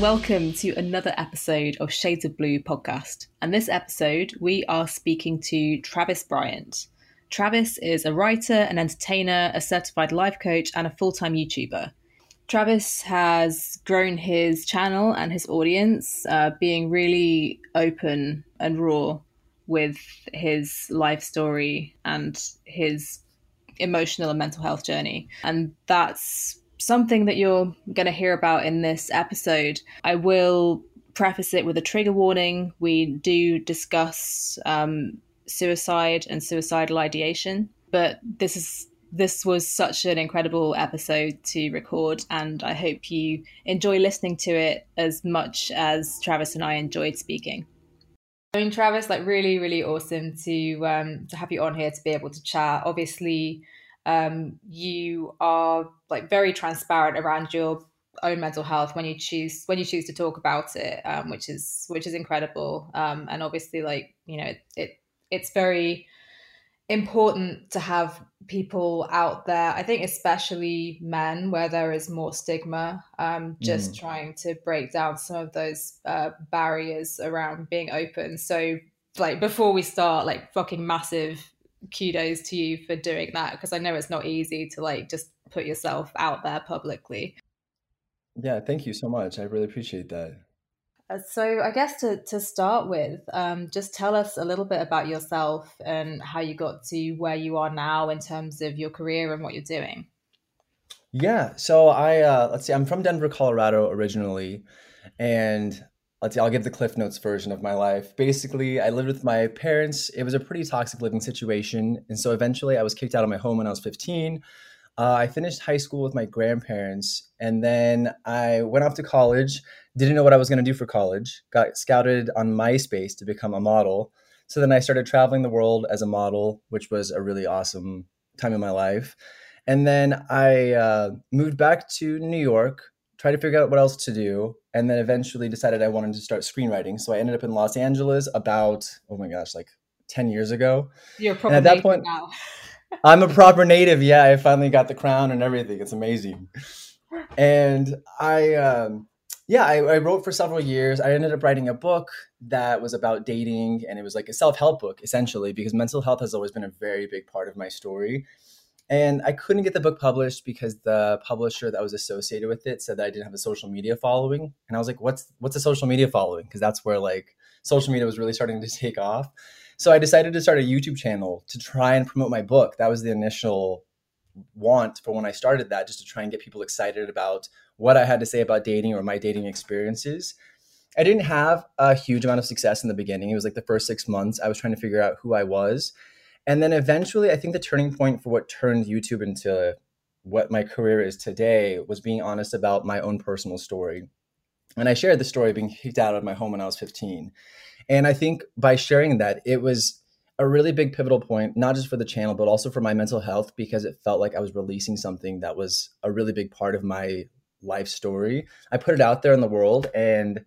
Welcome to another episode of Shades of Blue podcast. And this episode, we are speaking to Travis Bryant. Travis is a writer, an entertainer, a certified life coach, and a full time YouTuber. Travis has grown his channel and his audience, uh, being really open and raw with his life story and his emotional and mental health journey. And that's something that you're going to hear about in this episode. I will preface it with a trigger warning. We do discuss um, suicide and suicidal ideation, but this is this was such an incredible episode to record, and I hope you enjoy listening to it as much as Travis and I enjoyed speaking. I mean, Travis, like really, really awesome to um, to have you on here to be able to chat. Obviously, um, you are like very transparent around your own mental health when you choose when you choose to talk about it, um, which is which is incredible. Um, and obviously, like you know, it, it it's very important to have people out there i think especially men where there is more stigma um, just mm. trying to break down some of those uh, barriers around being open so like before we start like fucking massive kudos to you for doing that because I know it's not easy to like just put yourself out there publicly. Yeah, thank you so much. I really appreciate that. Uh, so, I guess to, to start with, um, just tell us a little bit about yourself and how you got to where you are now in terms of your career and what you're doing. Yeah, so I uh, let's see, I'm from Denver, Colorado originally, and let's see, I'll give the Cliff Notes version of my life. Basically, I lived with my parents. It was a pretty toxic living situation. And so eventually I was kicked out of my home when I was 15. Uh, I finished high school with my grandparents. And then I went off to college, didn't know what I was going to do for college, got scouted on MySpace to become a model. So then I started traveling the world as a model, which was a really awesome time in my life. And then I uh, moved back to New York, tried to figure out what else to do and then eventually decided I wanted to start screenwriting. So I ended up in Los Angeles about oh my gosh, like ten years ago. You're proper and at that point now. I'm a proper native. Yeah, I finally got the crown and everything. It's amazing. And I, um, yeah, I, I wrote for several years. I ended up writing a book that was about dating, and it was like a self help book essentially because mental health has always been a very big part of my story. And I couldn't get the book published because the publisher that was associated with it said that I didn't have a social media following. And I was like, what's what's a social media following? Because that's where like social media was really starting to take off. So I decided to start a YouTube channel to try and promote my book. That was the initial want for when I started that, just to try and get people excited about what I had to say about dating or my dating experiences. I didn't have a huge amount of success in the beginning. It was like the first six months I was trying to figure out who I was. And then eventually, I think the turning point for what turned YouTube into what my career is today was being honest about my own personal story. And I shared the story of being kicked out of my home when I was 15. And I think by sharing that, it was a really big pivotal point, not just for the channel, but also for my mental health, because it felt like I was releasing something that was a really big part of my life story. I put it out there in the world and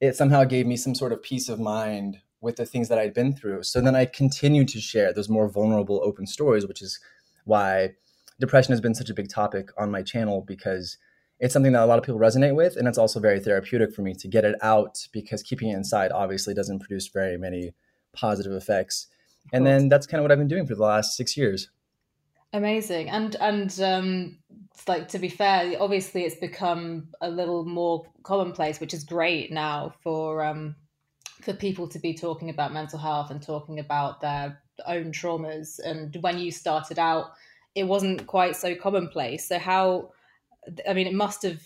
it somehow gave me some sort of peace of mind with the things that I'd been through. So then I continued to share those more vulnerable, open stories, which is why depression has been such a big topic on my channel because it's something that a lot of people resonate with. And it's also very therapeutic for me to get it out because keeping it inside obviously doesn't produce very many positive effects. And then that's kind of what I've been doing for the last six years. Amazing. And, and, um, like to be fair, obviously it's become a little more commonplace, which is great now for um, for people to be talking about mental health and talking about their own traumas. And when you started out, it wasn't quite so commonplace. So how, I mean, it must have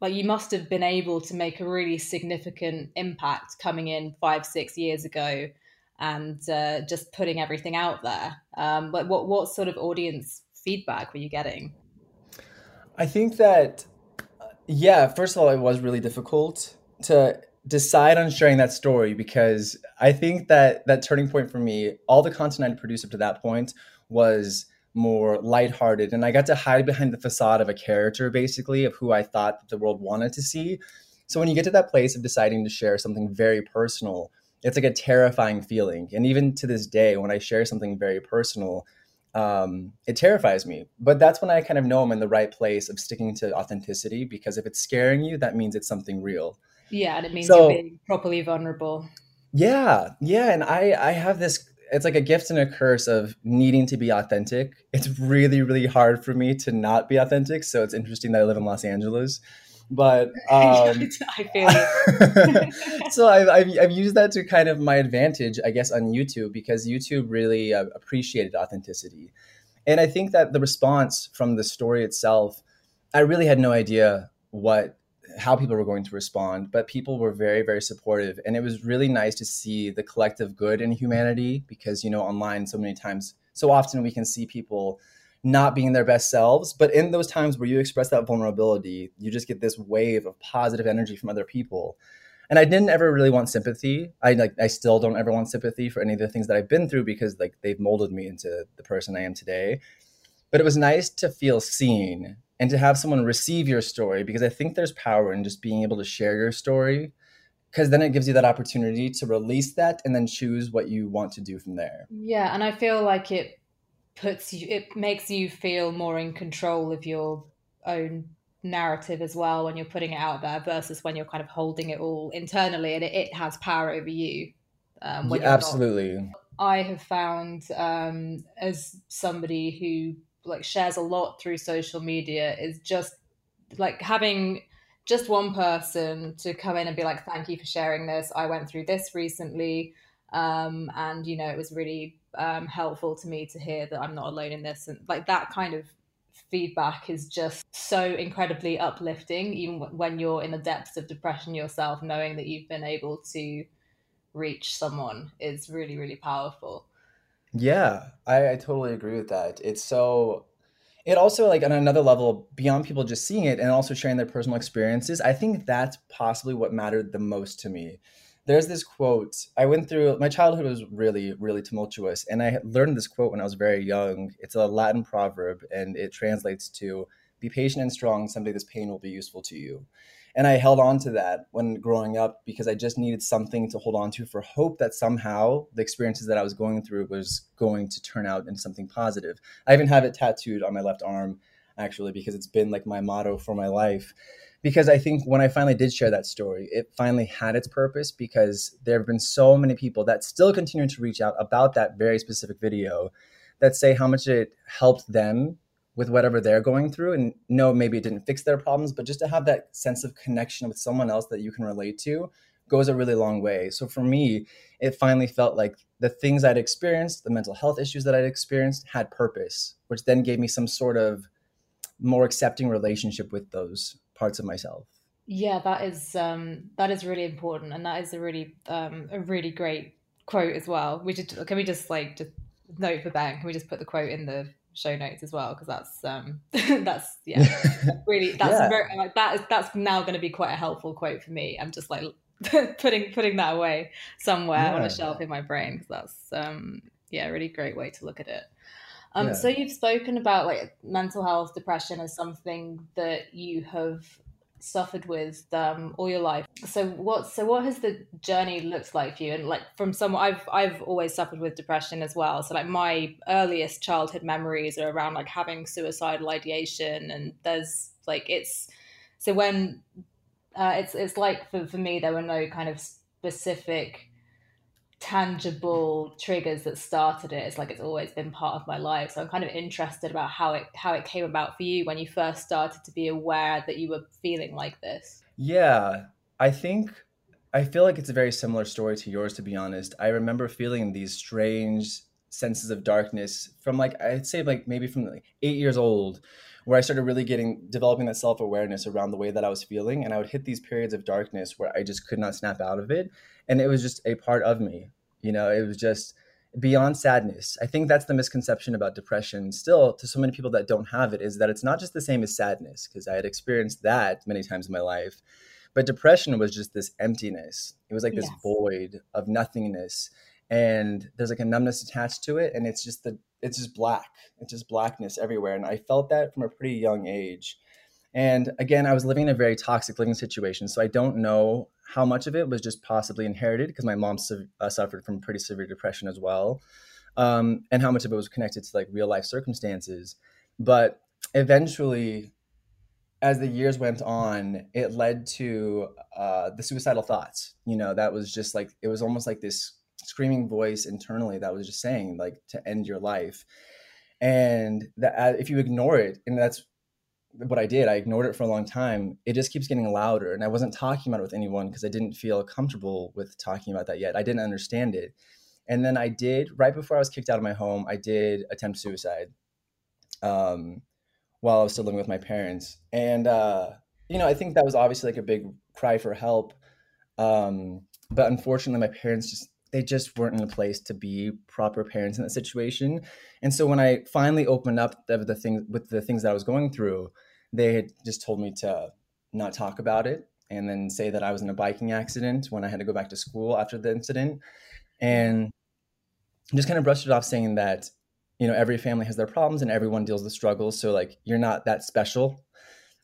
like you must have been able to make a really significant impact coming in five six years ago and uh, just putting everything out there um, what what sort of audience feedback were you getting i think that yeah first of all it was really difficult to decide on sharing that story because I think that that turning point for me, all the content I'd produced up to that point was more lighthearted, and I got to hide behind the facade of a character, basically, of who I thought the world wanted to see. So when you get to that place of deciding to share something very personal, it's like a terrifying feeling. And even to this day, when I share something very personal, um, it terrifies me. But that's when I kind of know I'm in the right place of sticking to authenticity because if it's scaring you, that means it's something real. Yeah, and it means so, you're being properly vulnerable. Yeah, yeah, and I I have this. It's like a gift and a curse of needing to be authentic. It's really really hard for me to not be authentic. So it's interesting that I live in Los Angeles but um, I feel so I've, I've, I've, used that to kind of my advantage, I guess, on YouTube because YouTube really uh, appreciated authenticity, and I think that the response from the story itself, I really had no idea what how people were going to respond, but people were very very supportive, and it was really nice to see the collective good in humanity because you know online so many times, so often we can see people not being their best selves. But in those times where you express that vulnerability, you just get this wave of positive energy from other people. And I didn't ever really want sympathy. I like I still don't ever want sympathy for any of the things that I've been through because like they've molded me into the person I am today. But it was nice to feel seen and to have someone receive your story because I think there's power in just being able to share your story because then it gives you that opportunity to release that and then choose what you want to do from there. Yeah, and I feel like it puts you it makes you feel more in control of your own narrative as well when you're putting it out there versus when you're kind of holding it all internally and it, it has power over you um, yeah, absolutely not. i have found um, as somebody who like shares a lot through social media is just like having just one person to come in and be like thank you for sharing this i went through this recently um, and you know it was really um, helpful to me to hear that I'm not alone in this. And like that kind of feedback is just so incredibly uplifting, even when you're in the depths of depression yourself, knowing that you've been able to reach someone is really, really powerful. Yeah, I, I totally agree with that. It's so it also like on another level beyond people just seeing it and also sharing their personal experiences i think that's possibly what mattered the most to me. There's this quote i went through my childhood was really really tumultuous and i learned this quote when i was very young. It's a latin proverb and it translates to be patient and strong someday this pain will be useful to you and i held on to that when growing up because i just needed something to hold on to for hope that somehow the experiences that i was going through was going to turn out into something positive. I even have it tattooed on my left arm actually because it's been like my motto for my life. Because I think when I finally did share that story, it finally had its purpose because there have been so many people that still continue to reach out about that very specific video that say how much it helped them with whatever they're going through. And no, maybe it didn't fix their problems, but just to have that sense of connection with someone else that you can relate to goes a really long way. So for me, it finally felt like the things I'd experienced, the mental health issues that I'd experienced had purpose, which then gave me some sort of more accepting relationship with those parts of myself yeah that is um that is really important and that is a really um a really great quote as well we just can we just like just note for ben can we just put the quote in the show notes as well because that's um that's yeah really that's yeah. very like that is that's now going to be quite a helpful quote for me i'm just like putting putting that away somewhere yeah. on a shelf in my brain because that's um yeah really great way to look at it um, yeah. So you've spoken about like mental health, depression as something that you have suffered with um, all your life. So what? So what has the journey looked like for you? And like from someone, I've I've always suffered with depression as well. So like my earliest childhood memories are around like having suicidal ideation, and there's like it's so when uh, it's it's like for for me there were no kind of specific tangible triggers that started it. It's like it's always been part of my life. So I'm kind of interested about how it how it came about for you when you first started to be aware that you were feeling like this. Yeah, I think I feel like it's a very similar story to yours to be honest. I remember feeling these strange senses of darkness from like I'd say like maybe from like 8 years old where I started really getting developing that self-awareness around the way that I was feeling and I would hit these periods of darkness where I just could not snap out of it and it was just a part of me you know? It was just beyond sadness. I think that's the misconception about depression still to so many people that don't have it is that it's not just the same as sadness because i had experienced that many times in my life but depression was just this emptiness. It was like this yes. void of nothingness and there's like a numbness attached to it and it's just the it's just black it's just blackness everywhere and i felt that from a pretty young age and again, I was living in a very toxic living situation. So I don't know how much of it was just possibly inherited because my mom su- uh, suffered from pretty severe depression as well. um, and how much of it was connected to like real life circumstances. But eventually, as the years went on, it led to uh, the suicidal thoughts. You know, that was just like it was almost like this screaming voice internally that was just saying like to end your life, and that uh, if you ignore it, and that's what I did, I ignored it for a long time. It just keeps getting louder, and I wasn't talking about it with anyone because I didn't feel comfortable with talking about that yet. I didn't understand it, and then I did right before I was kicked out of my home. I did attempt suicide. Um, while I was still living with my parents. And, uh, you know, I think that was obviously like a big cry for help. Um, but unfortunately, my parents just, they just weren't in a place to be proper parents in that situation. And so when I finally opened up the, things with the things that I was going through, they had just told me to not talk about it and then say that I was in a biking accident when I had to go back to school after the incident. And just kind of brushed it off saying that you know every family has their problems and everyone deals with struggles so like you're not that special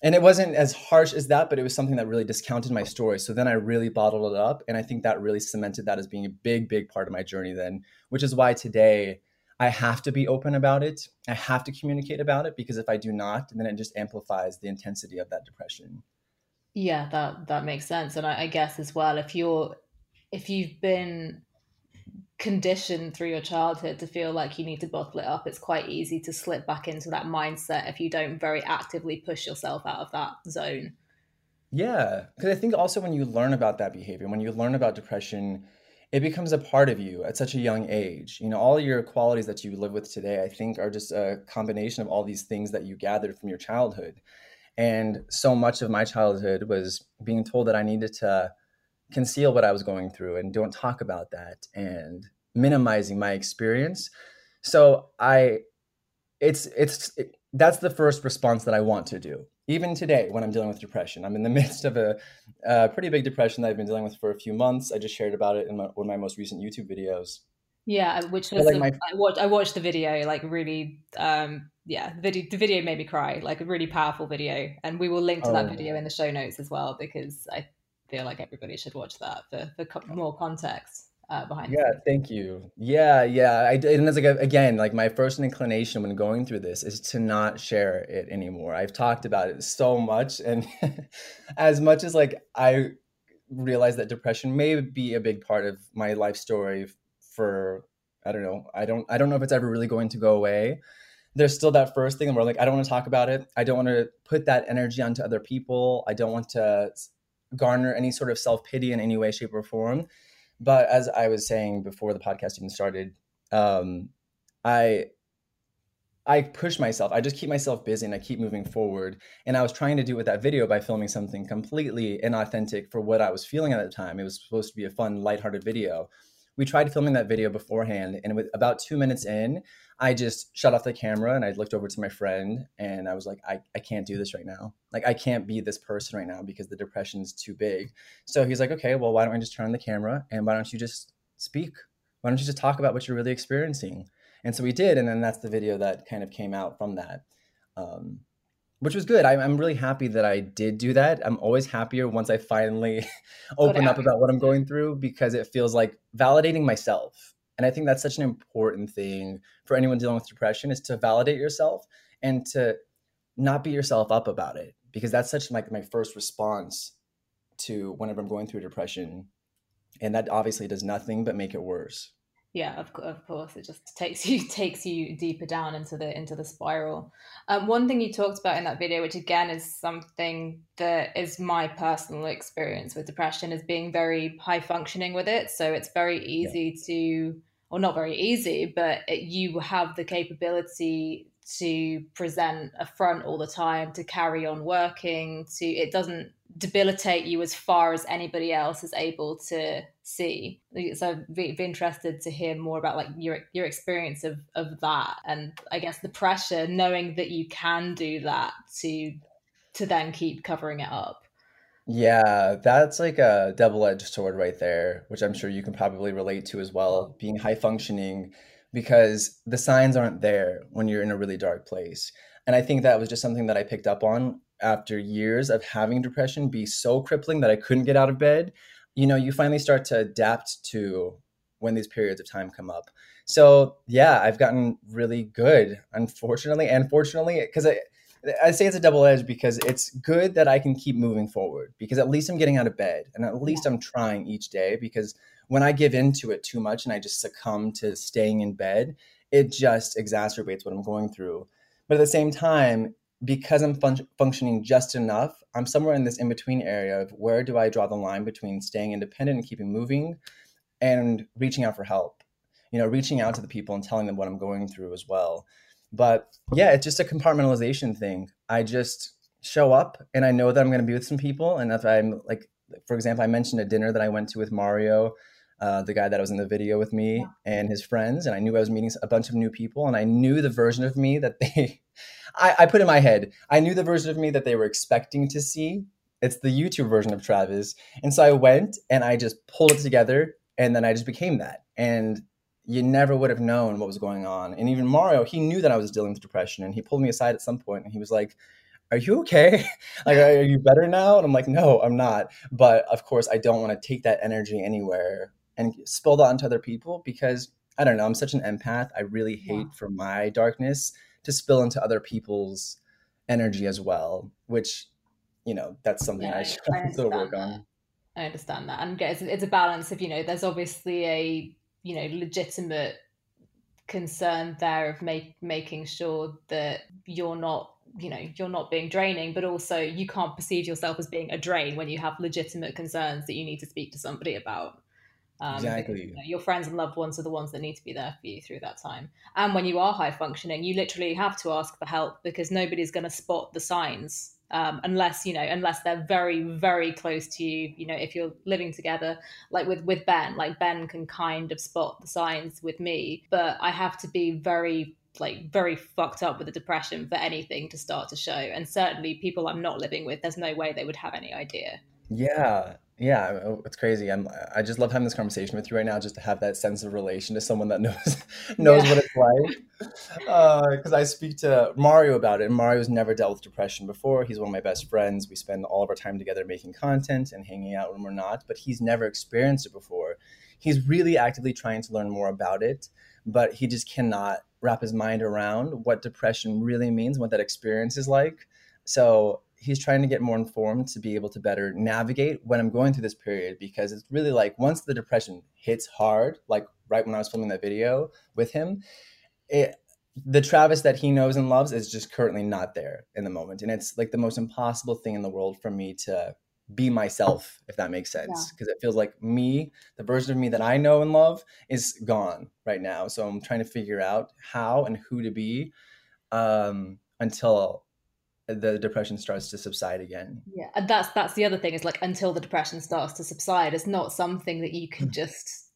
and it wasn't as harsh as that but it was something that really discounted my story. So then i really bottled it up and i think that really cemented that as being a big big part of my journey then which is why today i have to be open about it. I have to communicate about it because if i do not then it just amplifies the intensity of that depression. Yeah that that makes sense. And I, I guess as well if you're if you've been conditioned through your childhood to feel like you need to bottle it up, it's quite easy to slip back into that mindset if you don't very actively push yourself out of that zone. Yeah, because I think also when you learn about that behavior, when you learn about depression, it becomes a part of you at such a young age. You know, all your qualities that you live with today, I think, are just a combination of all these things that you gathered from your childhood. And so much of my childhood was being told that I needed to conceal what I was going through and don't talk about that and minimizing my experience. So I, it's it's it, that's the first response that I want to do. Even today, when I'm dealing with depression, I'm in the midst of a, a pretty big depression that I've been dealing with for a few months. I just shared about it in my, one of my most recent YouTube videos. Yeah, which was like my... I watched. I watched the video. Like really, um, yeah, the video. The video made me cry. Like a really powerful video, and we will link to oh. that video in the show notes as well because I feel like everybody should watch that for, for co- more context uh, behind. Yeah, thank you. Yeah, yeah. I and it's like again, like my first inclination when going through this is to not share it anymore. I've talked about it so much, and as much as like I realize that depression may be a big part of my life story for I don't know. I don't I don't know if it's ever really going to go away. There's still that first thing where like I don't want to talk about it. I don't want to put that energy onto other people. I don't want to garner any sort of self pity in any way, shape, or form. But as I was saying before the podcast even started, um, I I push myself. I just keep myself busy and I keep moving forward. And I was trying to do with that video by filming something completely inauthentic for what I was feeling at the time. It was supposed to be a fun, lighthearted video. We tried filming that video beforehand, and with about two minutes in, I just shut off the camera and I looked over to my friend and I was like, I, I can't do this right now. Like, I can't be this person right now because the depression's too big. So he's like, okay, well, why don't I just turn on the camera and why don't you just speak? Why don't you just talk about what you're really experiencing? And so we did. And then that's the video that kind of came out from that. Um, which was good. I'm, I'm really happy that I did do that. I'm always happier once I finally oh, open up about what I'm going through because it feels like validating myself and I think that's such an important thing for anyone dealing with depression is to validate yourself and to not beat yourself up about it because that's such like my first response to whenever I'm going through depression. And that obviously does nothing but make it worse yeah of, of course it just takes you takes you deeper down into the into the spiral um, one thing you talked about in that video which again is something that is my personal experience with depression is being very high functioning with it so it's very easy yeah. to or not very easy but it, you have the capability to present a front all the time to carry on working to it doesn't debilitate you as far as anybody else is able to see. So I'd be, be, interested to hear more about like your your experience of of that, and I guess the pressure knowing that you can do that to to then keep covering it up. Yeah, that's like a double edged sword right there, which I'm sure you can probably relate to as well. Being high functioning because the signs aren't there when you're in a really dark place. And I think that was just something that I picked up on after years of having depression be so crippling that I couldn't get out of bed, you know, you finally start to adapt to when these periods of time come up. So yeah, I've gotten really good, unfortunately, and fortunately, because I, I say it's a double edge because it's good that I can keep moving forward because at least I'm getting out of bed and at least. I'm trying each day because when I give into it too much and I just succumb to staying in bed, it just exacerbates what I'm going through. But at the same time, because I'm fun- functioning just enough, I'm somewhere in this in between area of where do I draw the line between staying independent and keeping moving and reaching out for help. You know, reaching out to the people and telling them what I'm going through as well. But yeah, it's just a compartmentalization thing. I just show up and I know that I'm going to be with some people. And if I'm like, for example, I mentioned a dinner that I went to with Mario, uh, the guy that was in the video with me and his friends. And I knew I was meeting a bunch of new people. And I knew the version of me that they, I, I put in my head, I knew the version of me that they were expecting to see. It's the YouTube version of Travis. And so I went and I just pulled it together and then I just became that. And you never would have known what was going on. And even Mario, he knew that I was dealing with depression, and he pulled me aside at some point, and he was like, "Are you okay? like, are you better now?" And I'm like, "No, I'm not." But of course, I don't want to take that energy anywhere and spill that onto other people because I don't know. I'm such an empath. I really hate yeah. for my darkness to spill into other people's energy as well, which you know that's something yeah, I, I still work that. on. I understand that, and it's, it's a balance of you know, there's obviously a you know legitimate concern there of make, making sure that you're not you know you're not being draining but also you can't perceive yourself as being a drain when you have legitimate concerns that you need to speak to somebody about um, exactly. because, you know, your friends and loved ones are the ones that need to be there for you through that time. And when you are high functioning you literally have to ask for help because nobody's going to spot the signs um, unless you know unless they're very very close to you you know if you're living together like with with ben like ben can kind of spot the signs with me but i have to be very like very fucked up with the depression for anything to start to show. And certainly people i'm not living with there's no way they would have any idea. Yeah yeah, oh, it's crazy. I'm I just love having this conversation with you right now, just to have that sense of relation to someone that knows knows yeah. what it's like. Because uh, I speak to Mario about it, and Mario's never dealt with depression before. He's one of my best friends. We spend all of our time together making content and hanging out when we're not, but he's never experienced it before. He's really actively trying to learn more about it, but he just cannot wrap his mind around what depression really means, what that experience is like. So he's trying to get more informed to be able to better navigate when I'm going through this period because it's really like once the depression hits hard, like right when I was filming that video with him, it the Travis that he knows and loves is just currently not there in the moment. And it's like the most impossible thing in the world for me to be myself, if that makes sense. Because yeah. it feels like me, the version of me that I know and love, is gone right now. So I'm trying to figure out how and who to be um, until the depression starts to subside again. Yeah, and that's that's the other thing is like until the depression starts to subside, it's not something that you can hmm. just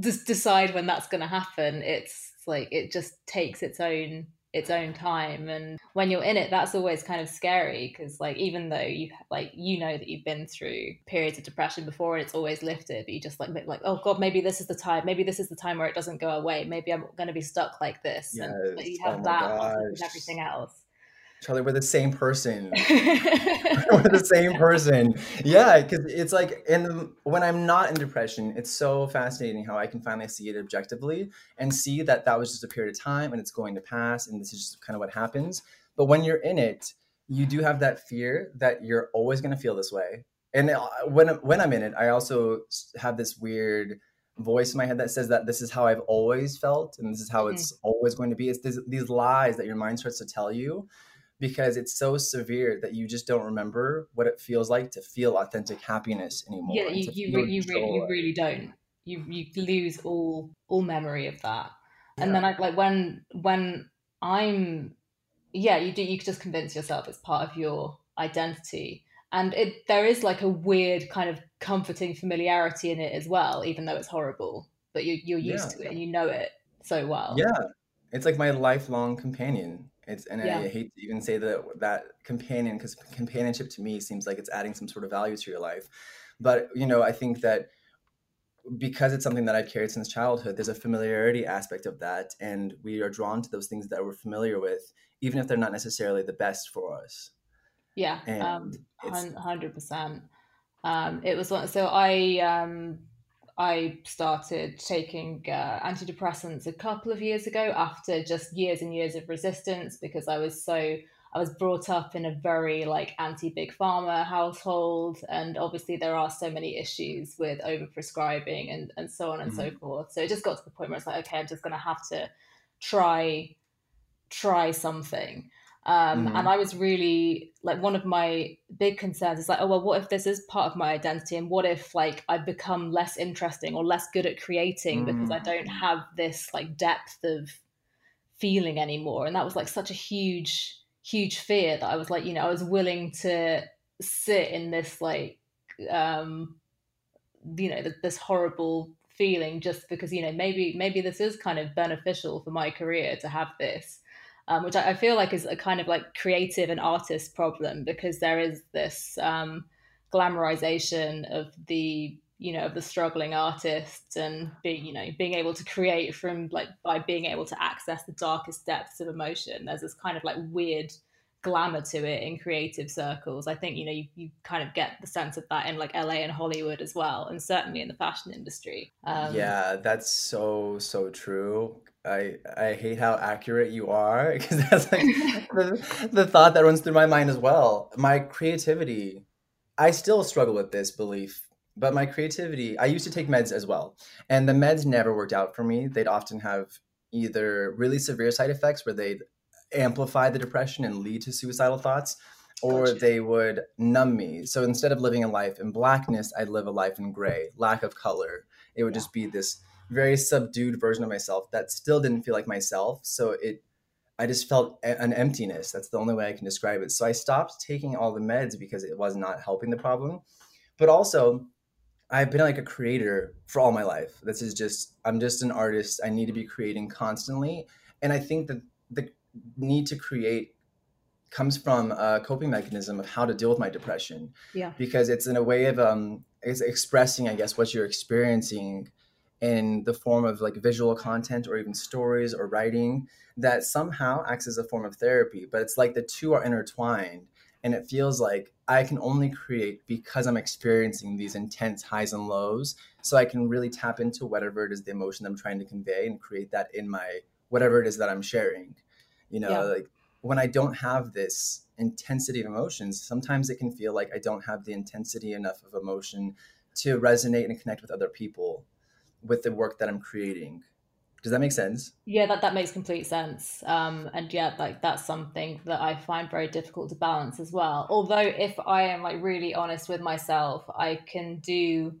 just decide when that's going to happen. It's like it just takes its own its own time and when you're in it that's always kind of scary because like even though you like you know that you've been through periods of depression before and it's always lifted but you just like like oh god maybe this is the time maybe this is the time where it doesn't go away maybe i'm going to be stuck like this yes. and like, you oh have oh that and everything else Charlie, we're the same person. we're the same person. Yeah, because it's like in when I'm not in depression, it's so fascinating how I can finally see it objectively and see that that was just a period of time and it's going to pass and this is just kind of what happens. But when you're in it, you do have that fear that you're always going to feel this way. And uh, when when I'm in it, I also have this weird voice in my head that says that this is how I've always felt and this is how mm-hmm. it's always going to be. It's this, these lies that your mind starts to tell you because it's so severe that you just don't remember what it feels like to feel authentic happiness anymore. Yeah, you you, re- you, re- you really don't. You you lose all all memory of that. Yeah. And then I like when when I'm yeah, you do you just convince yourself it's part of your identity. And it there is like a weird kind of comforting familiarity in it as well, even though it's horrible. But you you're used yeah. to it and you know it so well. Yeah. It's like my lifelong companion it's and yeah. I hate to even say that that companion because companionship to me seems like it's adding some sort of value to your life. But you know, I think that because it's something that I've carried since childhood, there's a familiarity aspect of that, and we are drawn to those things that we're familiar with, even if they're not necessarily the best for us. Yeah, um, hundred percent. Um, it was so I um, I started taking uh, antidepressants a couple of years ago after just years and years of resistance because I was so I was brought up in a very like anti big pharma household, and obviously there are so many issues with overprescribing and and so on and mm-hmm. so forth. So it just got to the point where it's like, okay, I'm just going to have to try try something. Um, mm-hmm. And I was really like one of my big concerns is like, oh well, what if this is part of my identity, and what if like I become less interesting or less good at creating mm-hmm. because I don't mm. have this like depth of feeling anymore? And that was like such a huge, huge fear that I was like, you know, I was willing to sit in this like, um, you know, this horrible feeling just because you know maybe maybe this is kind of beneficial for my career to have this um, which I, I, feel like is a kind of like creative and artist problem because there is this um, glamorization of the you know of the struggling artist and being you know being able to create from like by being able to access the darkest depths of emotion. There's this kind of like weird glamour to it in creative circles i think you know you, you kind of get the sense of that in like la and hollywood as well and certainly in the fashion industry um, yeah that's so so true I I hate how accurate you are because that's like the, the thought that runs through my mind as well. My creativity, I still struggle with this belief, but my creativity, I used to take meds as well, and the meds never worked out for me. They'd often have either really severe side effects where they'd amplify the depression and lead to suicidal thoughts, or gotcha. they would numb me. So instead of living a life in blackness, I'd live a life in gray, lack of color. It would yeah. just be this very subdued version of myself that still didn't feel like myself. So it, I just felt an emptiness. That's the only way I can describe it. So I stopped taking all the meds because it was not helping the problem. But also, I've been like a creator for all my life. This is just, I'm just an artist. I need to be creating constantly. And I think that the need to create comes from a coping mechanism of how to deal with my depression. Yeah. Because it's in a way of um, it's expressing, I guess, what you're experiencing in the form of like visual content or even stories or writing that somehow acts as a form of therapy but it's like the two are intertwined and it feels like i can only create because i'm experiencing these intense highs and lows so i can really tap into whatever it is the emotion i'm trying to convey and create that in my whatever it is that i'm sharing you know yeah. like when i don't have this intensity of emotions sometimes it can feel like i don't have the intensity enough of emotion to resonate and connect with other people with the work that I'm creating. Does that make sense? Yeah, that, that makes complete sense. Um, and yeah, like that's something that I find very difficult to balance as well. Although if I am like really honest with myself, I can do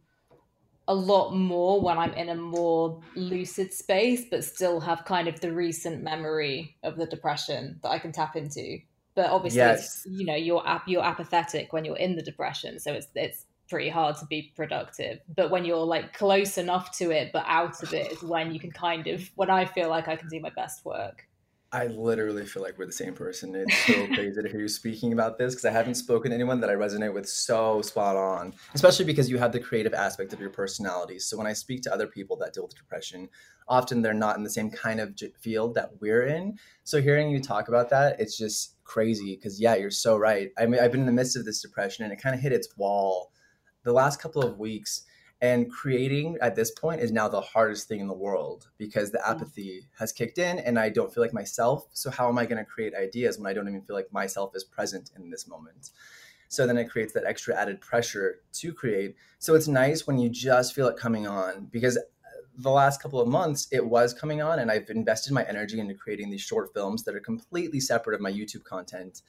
a lot more when I'm in a more lucid space, but still have kind of the recent memory of the depression that I can tap into. But obviously, yes. you know, you're ap- you're apathetic when you're in the depression, so it's it's pretty hard to be productive. But when you're like close enough to it, but out of it is when you can kind of, when I feel like I can do my best work. I literally feel like we're the same person. It's so crazy to hear you speaking about this because I haven't spoken to anyone that I resonate with so spot on, especially because you have the creative aspect of your personality. So when I speak to other people that deal with depression, often they're not in the same kind of field that we're in. So hearing you talk about that, it's just crazy because, yeah, you're so right. I mean, I've been in the midst of this depression and it kind of hit its wall the last couple of weeks and creating at this point is now the hardest thing in the world because the mm. apathy has kicked in and I don't feel like myself. So how am I going to create ideas when I don't even feel like myself is present in this moment? So then it creates that extra added pressure to create. So it's nice when you just feel it coming on because the last couple of months it was coming on and I've invested my energy into creating these short films that are completely separate of my YouTube content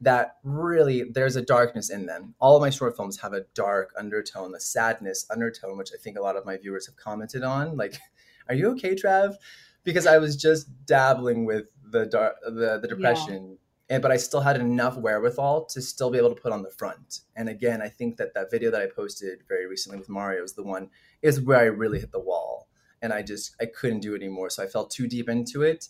that really there's a darkness in them. All of my short films have a dark undertone, a sadness undertone, which I think a lot of my viewers have commented on. Like, are you okay, Trav? Because I was just dabbling with the dark, the, the depression. Yeah. And, but I still had enough wherewithal to still be able to put on the front. And again, I think that that video that I posted very recently with Mario is the one is where I really hit the wall, and I just I couldn't do it anymore. So I felt too deep into it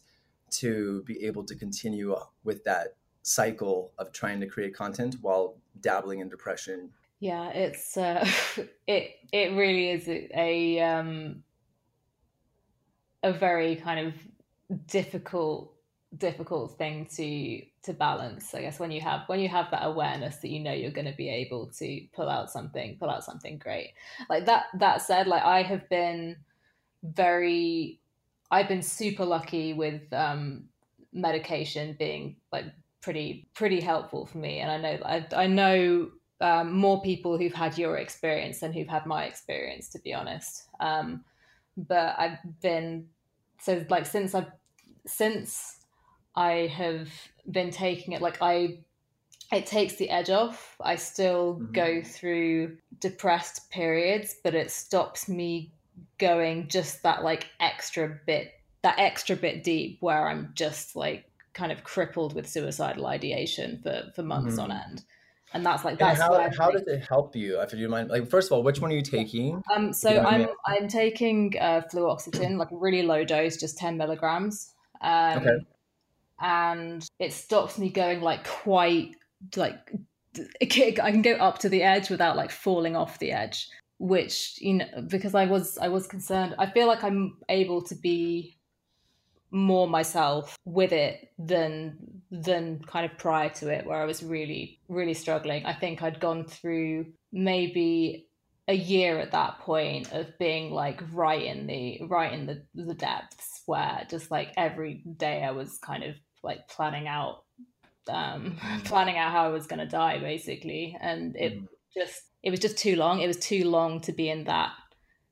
to be able to continue uh, with that cycle of trying to create content while dabbling in depression. Yeah, it's uh, it it really is a um, a very kind of difficult difficult thing to to balance i guess when you have when you have that awareness that you know you're going to be able to pull out something pull out something great like that that said like i have been very i've been super lucky with um medication being like pretty pretty helpful for me and i know i, I know um, more people who've had your experience than who've had my experience to be honest um but i've been so like since i've since I have been taking it like I it takes the edge off. I still mm-hmm. go through depressed periods, but it stops me going just that like extra bit that extra bit deep where I'm just like kind of crippled with suicidal ideation for for months mm-hmm. on end. And that's like that's and how, how does it help you if you mind like first of all which one are you taking um so you know I'm I mean? I'm taking uh fluoxetine like a really low dose just 10 milligrams um okay and it stops me going like quite like I can go up to the edge without like falling off the edge which you know because I was I was concerned I feel like I'm able to be more myself with it than than kind of prior to it where I was really really struggling. I think I'd gone through maybe a year at that point of being like right in the right in the the depths where just like every day I was kind of like planning out um planning out how I was going to die basically. And it mm. just it was just too long. It was too long to be in that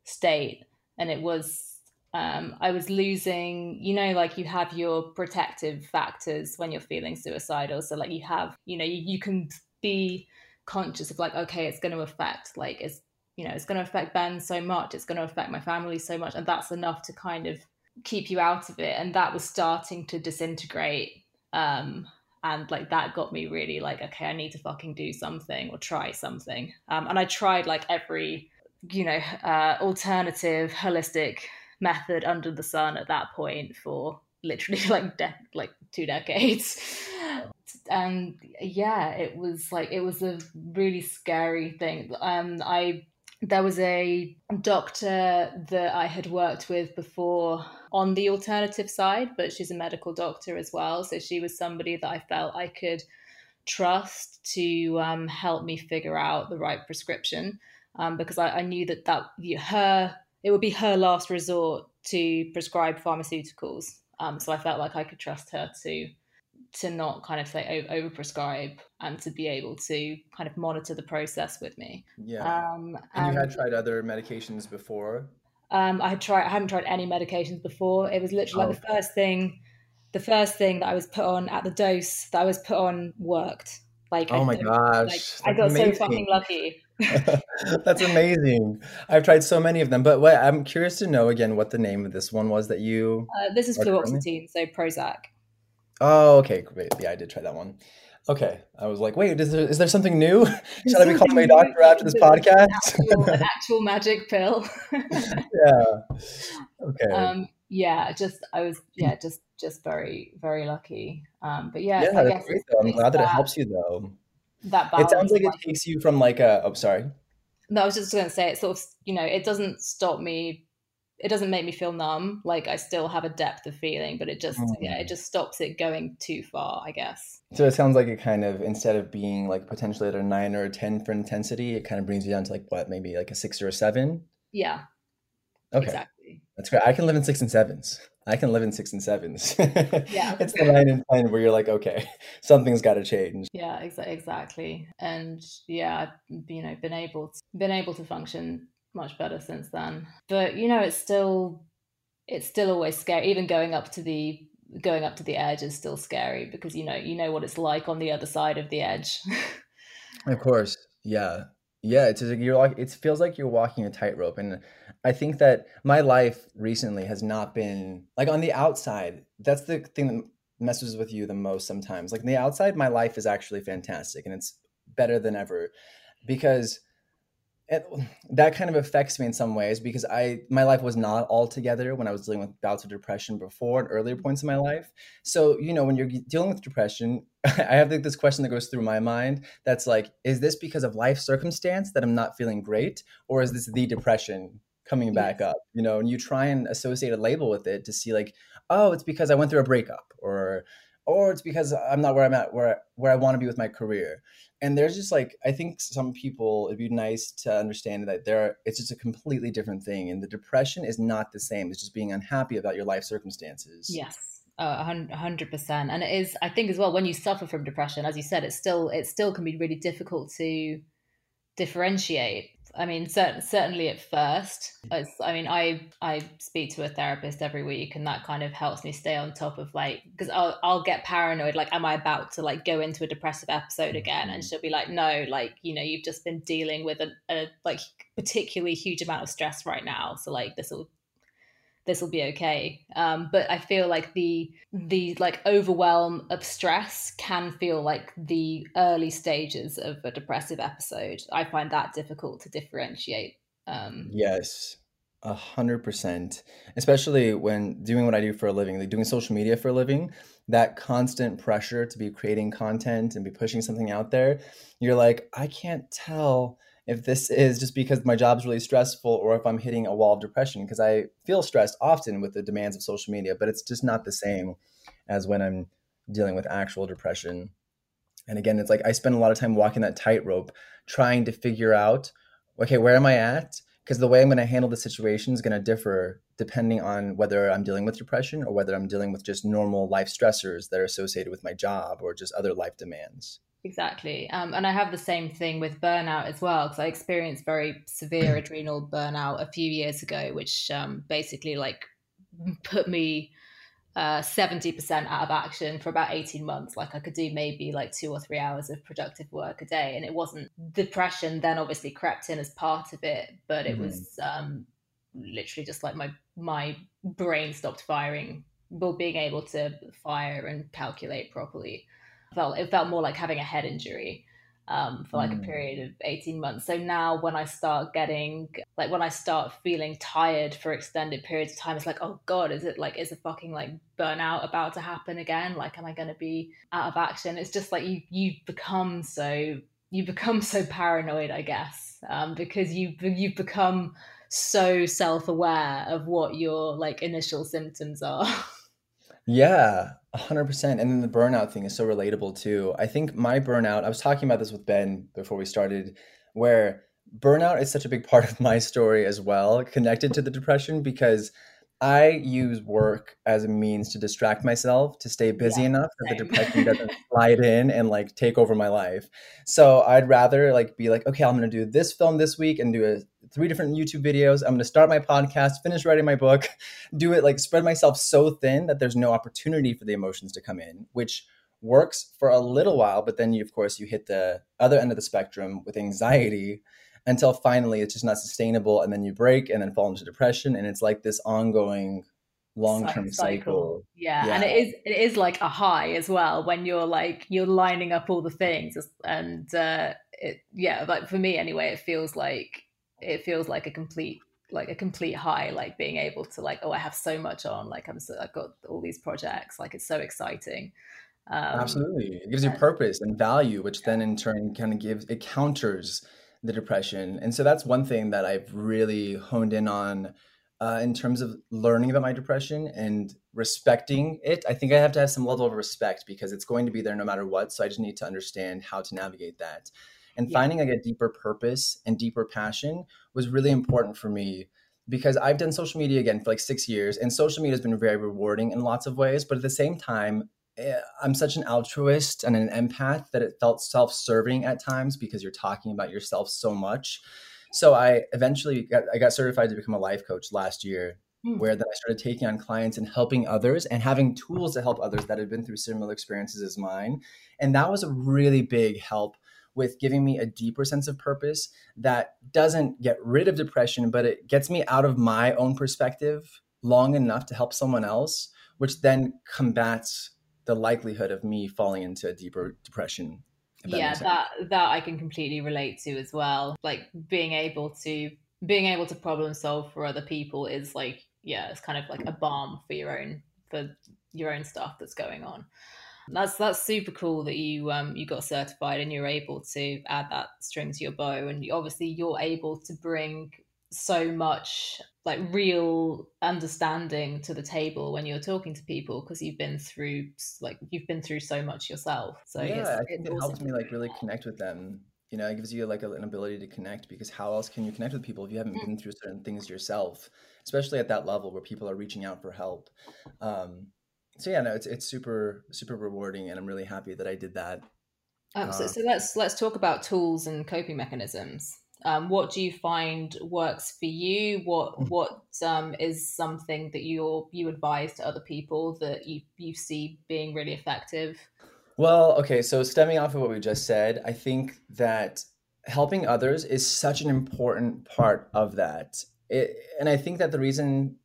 state. And it was um, I was losing, you know, like you have your protective factors when you're feeling suicidal. So, like, you have, you know, you, you can be conscious of, like, okay, it's going to affect, like, it's, you know, it's going to affect Ben so much, it's going to affect my family so much. And that's enough to kind of keep you out of it and that was starting to disintegrate um and like that got me really like okay i need to fucking do something or try something um and i tried like every you know uh alternative holistic method under the sun at that point for literally like de- like two decades. And yeah it was like it was a really scary thing. Um i there was a doctor that I had worked with before on the alternative side, but she's a medical doctor as well. So she was somebody that I felt I could trust to um, help me figure out the right prescription. Um, because I, I, knew that that her it would be her last resort to prescribe pharmaceuticals. Um, so I felt like I could trust her to to not kind of say over prescribe and to be able to kind of monitor the process with me. Yeah. Um, and, and you had tried other medications before? Um, I had tried. I hadn't tried any medications before. It was literally oh, like the first thing, the first thing that I was put on at the dose that I was put on worked. Like, oh my gosh, like, I got amazing. so fucking lucky. That's amazing. I've tried so many of them, but what, I'm curious to know again what the name of this one was that you. Uh, this is fluoxetine, so Prozac. Oh, okay, great. Yeah, I did try that one. Okay, I was like, wait, is there, is there something new? Should I be calling my doctor after this podcast? An actual, an actual magic pill. yeah. Okay. Um, yeah, just I was yeah, just just very very lucky. Um, but yeah, yeah, I guess great, I'm glad that, that, it helps you though. That it sounds like, like it takes you from like a. Oh, sorry. No, I was just going to say it sort of you know it doesn't stop me it doesn't make me feel numb. Like I still have a depth of feeling, but it just mm. yeah, it just stops it going too far, I guess. So it sounds like it kind of instead of being like potentially at a nine or a ten for intensity, it kind of brings you down to like what, maybe like a six or a seven? Yeah. Okay. Exactly. That's great. I can live in six and sevens. I can live in six and sevens. yeah. it's the nine and ten where you're like, okay, something's got to change. Yeah, exa- exactly. And yeah, I've you know been able to, been able to function much better since then. But you know, it's still it's still always scary. Even going up to the going up to the edge is still scary because you know you know what it's like on the other side of the edge. of course, yeah, yeah. It's like you're like it feels like you're walking a tightrope, and I think that my life recently has not been like on the outside. That's the thing that messes with you the most sometimes. Like on the outside, my life is actually fantastic, and it's better than ever because it, that kind of affects me in some ways because I my life was not all together when I was dealing with bouts of depression before and earlier points in my life. So you know when you're dealing with depression, I have like this question that goes through my mind that's like, is this because of life circumstance that I'm not feeling great, or is this the depression coming back up? You know, and you try and associate a label with it to see like, oh, it's because I went through a breakup or or it's because I'm not where I'm at where where I want to be with my career. And there's just like I think some people it'd be nice to understand that there it's just a completely different thing and the depression is not the same. It's just being unhappy about your life circumstances. Yes. Hundred percent, and it is. I think as well when you suffer from depression, as you said, it's still it still can be really difficult to differentiate I mean, cert- certainly at first. I mean, I I speak to a therapist every week, and that kind of helps me stay on top of like because I'll I'll get paranoid. Like, am I about to like go into a depressive episode again? And mm-hmm. she'll be like, no, like you know, you've just been dealing with a, a like particularly huge amount of stress right now. So like this will this will be okay. Um, but I feel like the the like overwhelm of stress can feel like the early stages of a depressive episode. I find that difficult to differentiate. Um, yes, a hundred percent. Especially when doing what I do for a living, like doing social media for a living. That constant pressure to be creating content and be pushing something out there, you're like, I can't tell if this is just because my job's really stressful or if I'm hitting a wall of depression because I feel stressed often with the demands of social media, but it's just not the same as when I'm dealing with actual depression. And again, it's like I spend a lot of time walking that tightrope trying to figure out, okay, where am I at? Because the way I'm going to handle the situation is going to differ depending on whether I'm dealing with depression or whether I'm dealing with just normal life stressors that are associated with my job or just other life demands. Exactly. Um, and I have the same thing with burnout as well, because I experienced very severe adrenal burnout a few years ago, which um, basically like put me uh, 70% out of action for about 18 months. Like I could do maybe like two or three hours of productive work a day. And it wasn't depression then obviously crept in as part of it, but it mm-hmm. was um, literally just like my, my brain stopped firing, well, being able to fire and calculate properly felt it felt more like having a head injury um, for like mm. a period of 18 months. So now when I start getting like when I start feeling tired for extended periods of time, it's like, oh God, is it like is a fucking like burnout about to happen again? Like am I gonna be out of action? It's just like you you become so you become so paranoid, I guess, um, because you you've become so self-aware of what your like initial symptoms are. Yeah, 100%. And then the burnout thing is so relatable too. I think my burnout, I was talking about this with Ben before we started, where burnout is such a big part of my story as well, connected to the depression, because I use work as a means to distract myself, to stay busy yeah, enough that the depression doesn't slide in and like take over my life. So I'd rather like be like, okay, I'm gonna do this film this week and do a, three different YouTube videos. I'm gonna start my podcast, finish writing my book, do it like spread myself so thin that there's no opportunity for the emotions to come in, which works for a little while, but then you of course you hit the other end of the spectrum with anxiety until finally it's just not sustainable and then you break and then fall into depression and it's like this ongoing long-term cycle. cycle. Yeah. yeah. and it is it is like a high as well when you're like you're lining up all the things and uh it yeah like for me anyway it feels like it feels like a complete like a complete high like being able to like oh i have so much on like i'm so i've got all these projects like it's so exciting um, absolutely it gives you purpose and value which then in turn kind of gives it counters the depression. And so that's one thing that I've really honed in on uh, in terms of learning about my depression and respecting it. I think I have to have some level of respect because it's going to be there no matter what. So I just need to understand how to navigate that. And yeah. finding like a deeper purpose and deeper passion was really important for me because I've done social media again for like six years, and social media has been very rewarding in lots of ways. But at the same time, Eh, I'm such an altruist and an empath that it felt self serving at times because you're talking about yourself so much. So I eventually got, I got certified to become a life coach last year, mm. where then I started taking on clients and helping others and having tools to help others that had been through similar experiences as mine. And that was a really big help with giving me a deeper sense of purpose that doesn't get rid of depression, but it gets me out of my own perspective long enough to help someone else, which then combats the likelihood of me falling into a deeper depression. That yeah, that that I can completely relate to as well. Like being able to being able to problem solve for other people is like yeah, it's kind of like a balm for your own for your own stuff that's going on. That's that's super cool that you um you got certified and you're able to add that string to your bow. And obviously you're able to bring so much like real understanding to the table when you're talking to people because you've been through like you've been through so much yourself. So yeah it's, i think it awesome helps me like really connect with them. You know it gives you like a, an ability to connect because how else can you connect with people if you haven't Mm. been through certain things yourself especially at that level where people are reaching out for help? Um so yeah no it's it's super super rewarding and i'm really happy that i did that Um, so, Uh, so let's let's talk about tools and coping mechanisms. Um, what do you find works for you? What Mm. what um, is something that you you advise to other people that you you see being really effective? Well, okay, so stemming off of what we just said, I think that helping others is such an important part of that. It, and I think that the reason,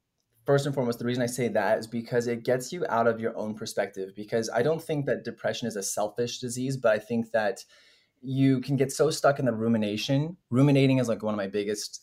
first and foremost, the reason I say that is because it gets you out of your own perspective. Because I don't think that depression is a selfish disease, but I think that you can get so stuck in the rumination. Ruminating is like one of my biggest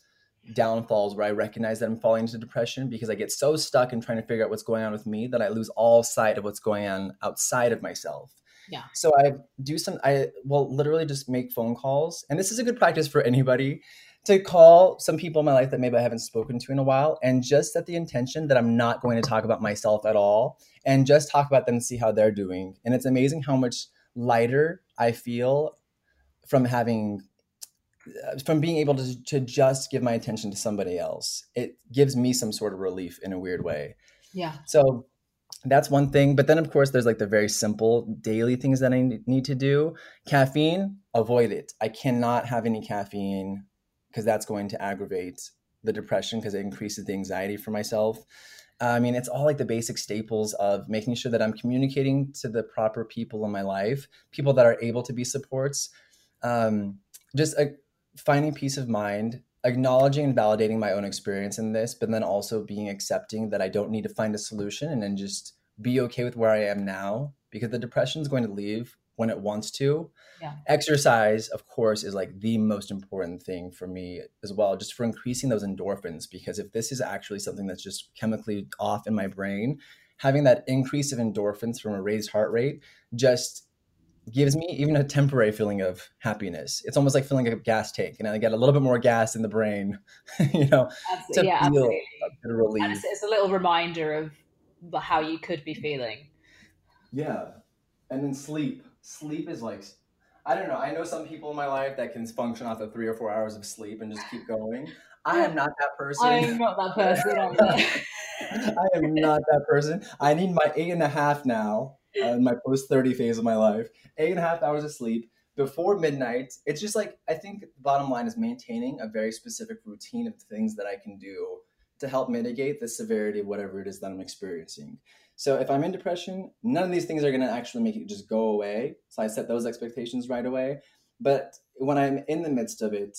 downfalls where I recognize that I'm falling into depression because I get so stuck in trying to figure out what's going on with me that I lose all sight of what's going on outside of myself. Yeah. So I do some I will literally just make phone calls. And this is a good practice for anybody to call some people in my life that maybe I haven't spoken to in a while and just set the intention that I'm not going to talk about myself at all and just talk about them and see how they're doing. And it's amazing how much lighter I feel from having uh, from being able to, to just give my attention to somebody else. It gives me some sort of relief in a weird way. Yeah, So that's one thing. But then, of course, there's like the very simple daily things that I need to do. Caffeine, avoid it. I cannot have any caffeine because that's going to aggravate the depression because it increases the anxiety for myself. I mean, it's all like the basic staples of making sure that I'm communicating to the proper people in my life, people that are able to be supports. Um, just uh, finding peace of mind, acknowledging and validating my own experience in this, but then also being accepting that I don't need to find a solution and then just be okay with where I am now because the depression is going to leave when it wants to. Yeah. Exercise, of course, is like the most important thing for me as well, just for increasing those endorphins. Because if this is actually something that's just chemically off in my brain, having that increase of endorphins from a raised heart rate just gives me even a temporary feeling of happiness. It's almost like filling a gas tank, and I get a little bit more gas in the brain, you know, to. Yeah, feel absolutely. a bit of And relief. it's, it's a little reminder of how you could be feeling. Yeah. And then sleep. Sleep is like, I don't know. I know some people in my life that can function off of three or four hours of sleep and just keep going. I am not that person. I'm not that person. I am not that person. I need my eight and a half now uh, in my post 30 phase of my life. Eight and a half hours of sleep before midnight. It's just like, I think the bottom line is maintaining a very specific routine of things that I can do to help mitigate the severity of whatever it is that I'm experiencing. So if I'm in depression, none of these things are going to actually make it just go away. So I set those expectations right away. But when I'm in the midst of it,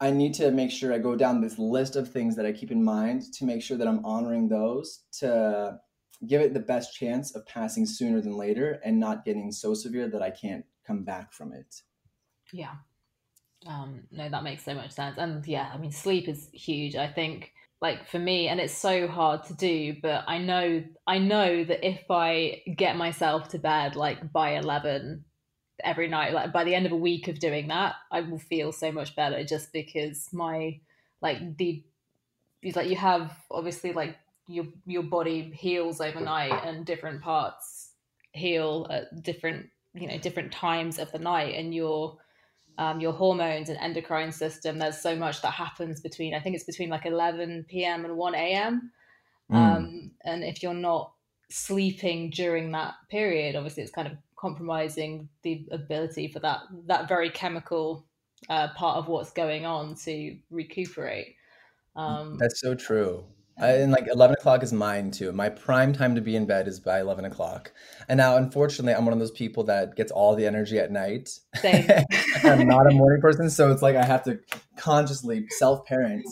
I need to make sure I go down this list of things that I keep in mind to make sure that I'm honoring those to give it the best chance of passing sooner than later and not getting so severe that I can't come back from it. Yeah. Um, no, that makes so much sense. And yeah, I mean, sleep is huge. I think, like for me, and it's so hard to do, but I know, I know that if I get myself to bed like by eleven every night, like by the end of a week of doing that, I will feel so much better. Just because my like the, like you have obviously like your your body heals overnight, and different parts heal at different you know different times of the night, and your um, your hormones and endocrine system. There's so much that happens between, I think it's between like 11 p.m. and 1 a.m. Mm. Um, and if you're not sleeping during that period, obviously it's kind of compromising the ability for that that very chemical uh, part of what's going on to recuperate. Um, That's so true. I, and like 11 o'clock is mine too. My prime time to be in bed is by 11 o'clock. And now, unfortunately, I'm one of those people that gets all the energy at night. Same. I'm not a morning person. So it's like I have to consciously self parent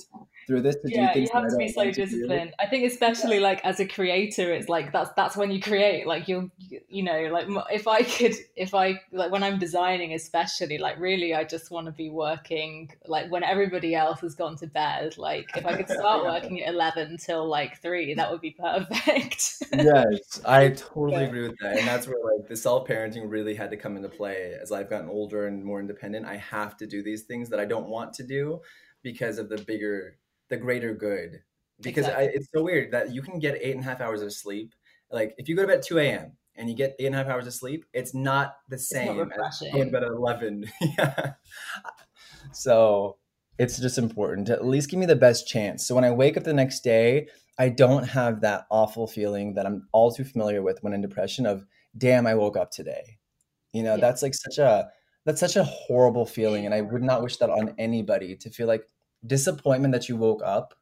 through this to yeah, do you things have that to I be so want to do. disciplined. I think especially like as a creator, it's like that's that's when you create. Like you'll, you know, like if I could, if I like when I'm designing, especially like really, I just want to be working like when everybody else has gone to bed. Like if I could start Yeah. working at eleven till like three, that would be perfect. Yes, I totally Yeah. agree with that. And that's where like the self-parenting really had to come into play as I've gotten older and more independent. I have to do these things that I don't want to do because of the bigger the greater good because exactly. I, it's so weird that you can get eight and a half hours of sleep. Like if you go to bed at 2 a.m. and you get eight and a half hours of sleep, it's not the same not as going to bed at 11. yeah. So it's just important to at least give me the best chance. So when I wake up the next day, I don't have that awful feeling that I'm all too familiar with when in depression of damn I woke up today. You know, yeah. that's like such a that's such a horrible feeling and I would not wish that on anybody to feel like disappointment that you woke up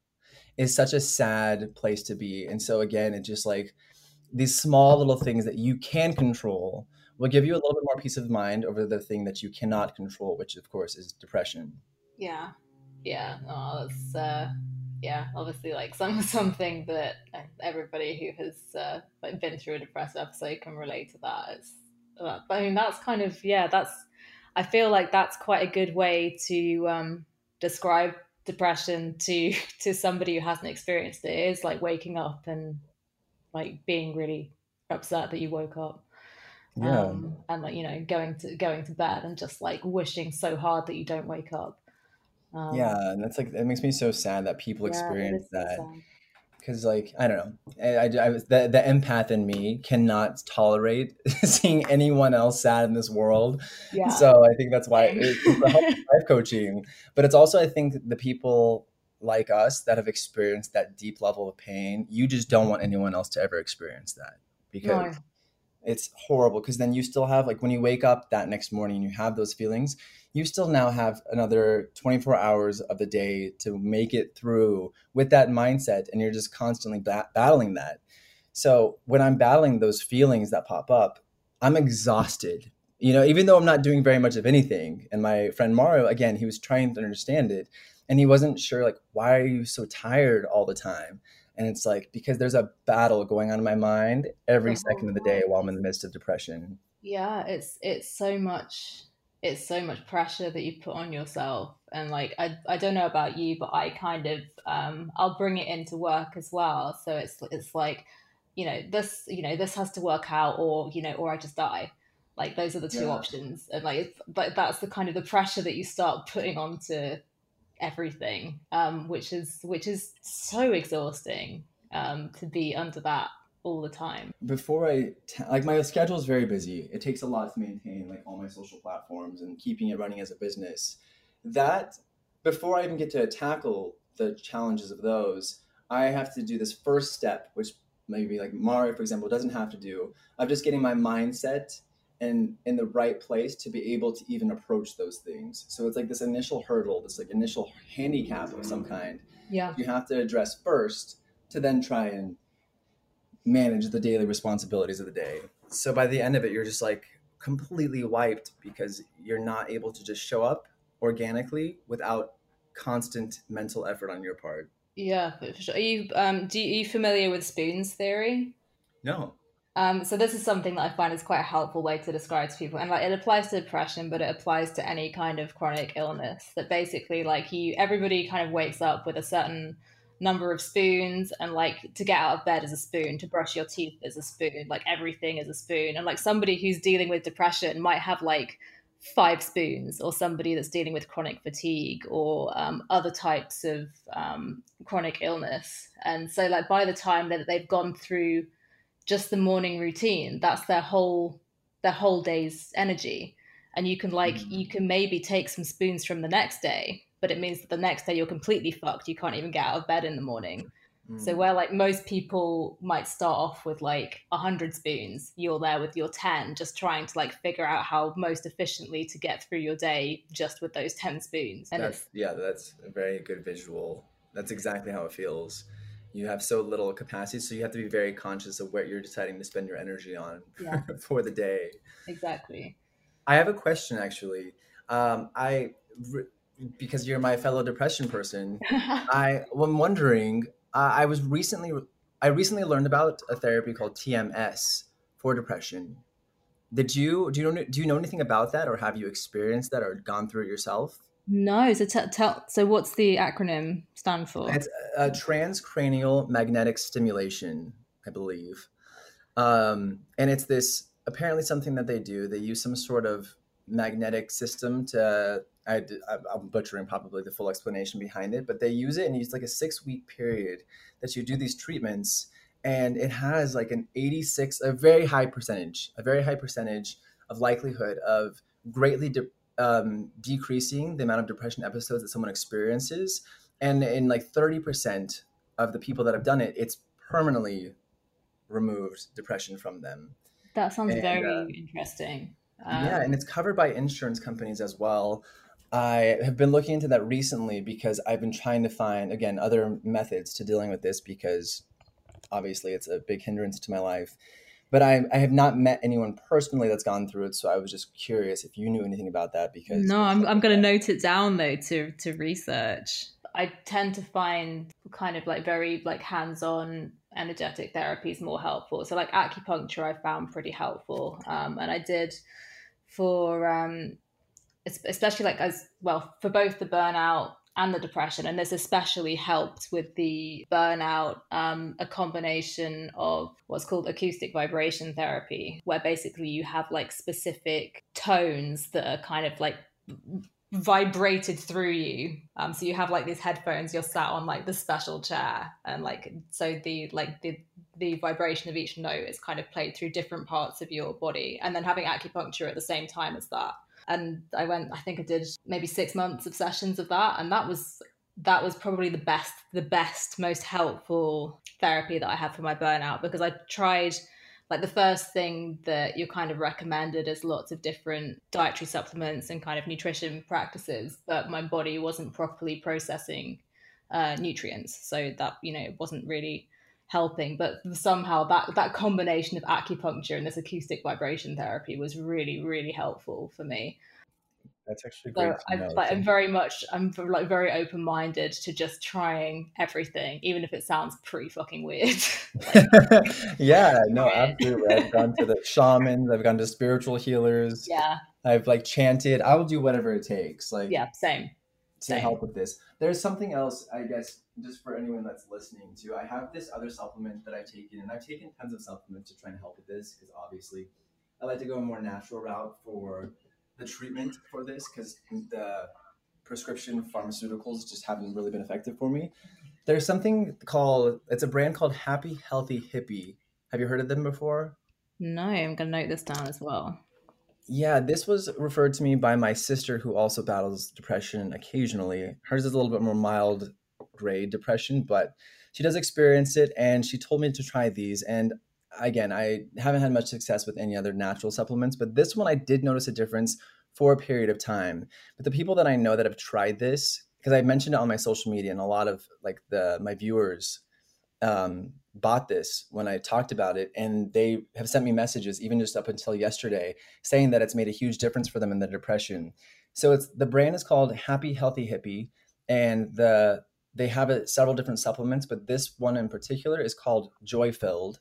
is such a sad place to be. And so again, it's just like these small little things that you can control will give you a little bit more peace of mind over the thing that you cannot control, which of course is depression. Yeah. Yeah. Oh, that's uh yeah, obviously like some something that everybody who has uh, like been through a depressive episode can relate to that. It's uh, I mean that's kind of yeah, that's I feel like that's quite a good way to um describe depression to to somebody who hasn't experienced it. it is like waking up and like being really upset that you woke up yeah. Um, and like you know going to going to bed and just like wishing so hard that you don't wake up um, yeah and that's like it makes me so sad that people yeah, experience that because like i don't know. I, I, I, the, the empath in me cannot tolerate seeing anyone else sad in this world. Yeah. so i think that's why it's life coaching. But it's also i think the people like us that have experienced that deep level of pain you just don't want anyone else to ever experience that because no it's horrible because then you still have like when you wake up that next morning you have those feelings you still now have another 24 hours of the day to make it through with that mindset and you're just constantly ba- battling that. So when i'm battling those feelings that pop up i'm exhausted. You know even though i'm not doing very much of anything and my friend mario again he was trying to understand it and he wasn't sure like why are you so tired all the time and it's like because there's a battle going on in my mind every second of the day while I'm in the midst of depression. Yeah, it's it's so much it's so much pressure that you put on yourself. And like I, I don't know about you but i kind of um i'll bring it into work as well. So it's it's like you know this you know this has to work out or you know or i just die. Like those are the two yeah. options. And like but that's the kind of the pressure that you start putting onto everything, um, which is which is so exhausting um, to be under that all the time. Before I t- like my schedule is very busy. It takes a lot to maintain like all my social platforms and keeping it running as a business. That before I even get to tackle the challenges of those, I have to do this first step, which maybe like Mario, for example, doesn't have to do, of just getting my mindset and in the right place to be able to even approach those things. So it's like this initial hurdle, this like initial handicap of some kind. Yeah. You have to address first to then try and manage the daily responsibilities of the day. So by the end of it, you're just like completely wiped because you're not able to just show up organically without constant mental effort on your part. Yeah, sure. Are you um do you, are you familiar with spoons theory? No. Um, so this is something that I find is quite a helpful way to describe to people, and like it applies to depression, but it applies to any kind of chronic illness. That basically, like you, everybody kind of wakes up with a certain number of spoons, and like to get out of bed is a spoon, to brush your teeth is a spoon, like everything is a spoon, and like somebody who's dealing with depression might have like five spoons, or somebody that's dealing with chronic fatigue or um, other types of um, chronic illness, and so like by the time that they've gone through just the morning routine that's their whole their whole day's energy and you can like mm. you can maybe take some spoons from the next day but it means that the next day you're completely fucked you can't even get out of bed in the morning mm. so where like most people might start off with like 100 spoons you're there with your 10 just trying to like figure out how most efficiently to get through your day just with those 10 spoons and that's, yeah that's a very good visual that's exactly how it feels you have so little capacity so you have to be very conscious of what you're deciding to spend your energy on yeah. for the day. Exactly. I have a question actually. Um, i because you're my fellow depression person i am wondering uh, i was recently i recently learned about a therapy called tms for depression. Did you do you know do you know anything about that or have you experienced that or gone through it yourself no. So tell. So what's the acronym stand for? It's a transcranial magnetic stimulation, I believe, um, and it's this apparently something that they do. They use some sort of magnetic system to I, am butchering probably the full explanation behind it, but they use it and it's like a six week period that you do these treatments, and it has like an 86, a very high percentage, a very high percentage of likelihood of greatly de- um, decreasing the amount of depression episodes that someone experiences, and in like 30% of the people that have done it, it's permanently removed depression from them. That sounds and, very uh, interesting. Um, yeah, and it's covered by insurance companies as well. I have been looking into that recently because I've been trying to find, again, other methods to dealing with this because obviously it's a big hindrance to my life. But I, I have not met anyone personally that's gone through it. So I was just curious if you knew anything about that because. No, I'm, I'm going to note it down though to, to research. I tend to find kind of like very like hands-on energetic therapies more helpful. So like acupuncture, I found pretty helpful, um, and I did for um, especially like as well for both the burnout and the depression and this especially helped with the burnout um, a combination of what's called acoustic vibration therapy where basically you have like specific tones that are kind of like vibrated through you. Um so you have like these headphones you're sat on like the special chair and like so the like the the vibration of each note is kind of played through different parts of your body and then having acupuncture at the same time as that and i went i think i did maybe six months of sessions of that and that was that was probably the best the best most helpful therapy that i had for my burnout because i tried like the first thing that you're kind of recommended is lots of different dietary supplements and kind of nutrition practices but my body wasn't properly processing uh, nutrients. So that you know it wasn't really helping but somehow that that combination of acupuncture and this acoustic vibration therapy was really really helpful for me that's actually great. So I, like, I'm very much, I'm like very open minded to just trying everything, even if it sounds pretty fucking weird. yeah, no, absolutely. I've gone to the shamans, I've gone to spiritual healers. Yeah. I've like chanted. I will do whatever it takes. Like, yeah, same. To same. help with this. There's something else, I guess, just for anyone that's listening to. I have this other supplement that I've taken, and I've taken tons of supplements to try and help with this because obviously I like to go a more natural route for the treatment for this because the prescription pharmaceuticals just haven't really been effective for me. There's something called it's a brand called Happy Healthy Hippie. Have you heard of them before? No, I'm gonna note this down as well. Yeah, this was referred to me by my sister who also battles depression occasionally. Hers is a little bit more mild grade depression, but she does experience it and she told me to try these and again, I haven't had much success with any other natural supplements, but this one I did notice a difference for a period of time. But the people that I know that have tried this, because I mentioned it on my social media, and a lot of like the my viewers um, bought this when I talked about it, and they have sent me messages even just up until yesterday saying that it's made a huge difference for them in the depression. So it's the brand is called Happy Healthy Hippie, and the they have it, several different supplements, but this one in particular is called Joy Filled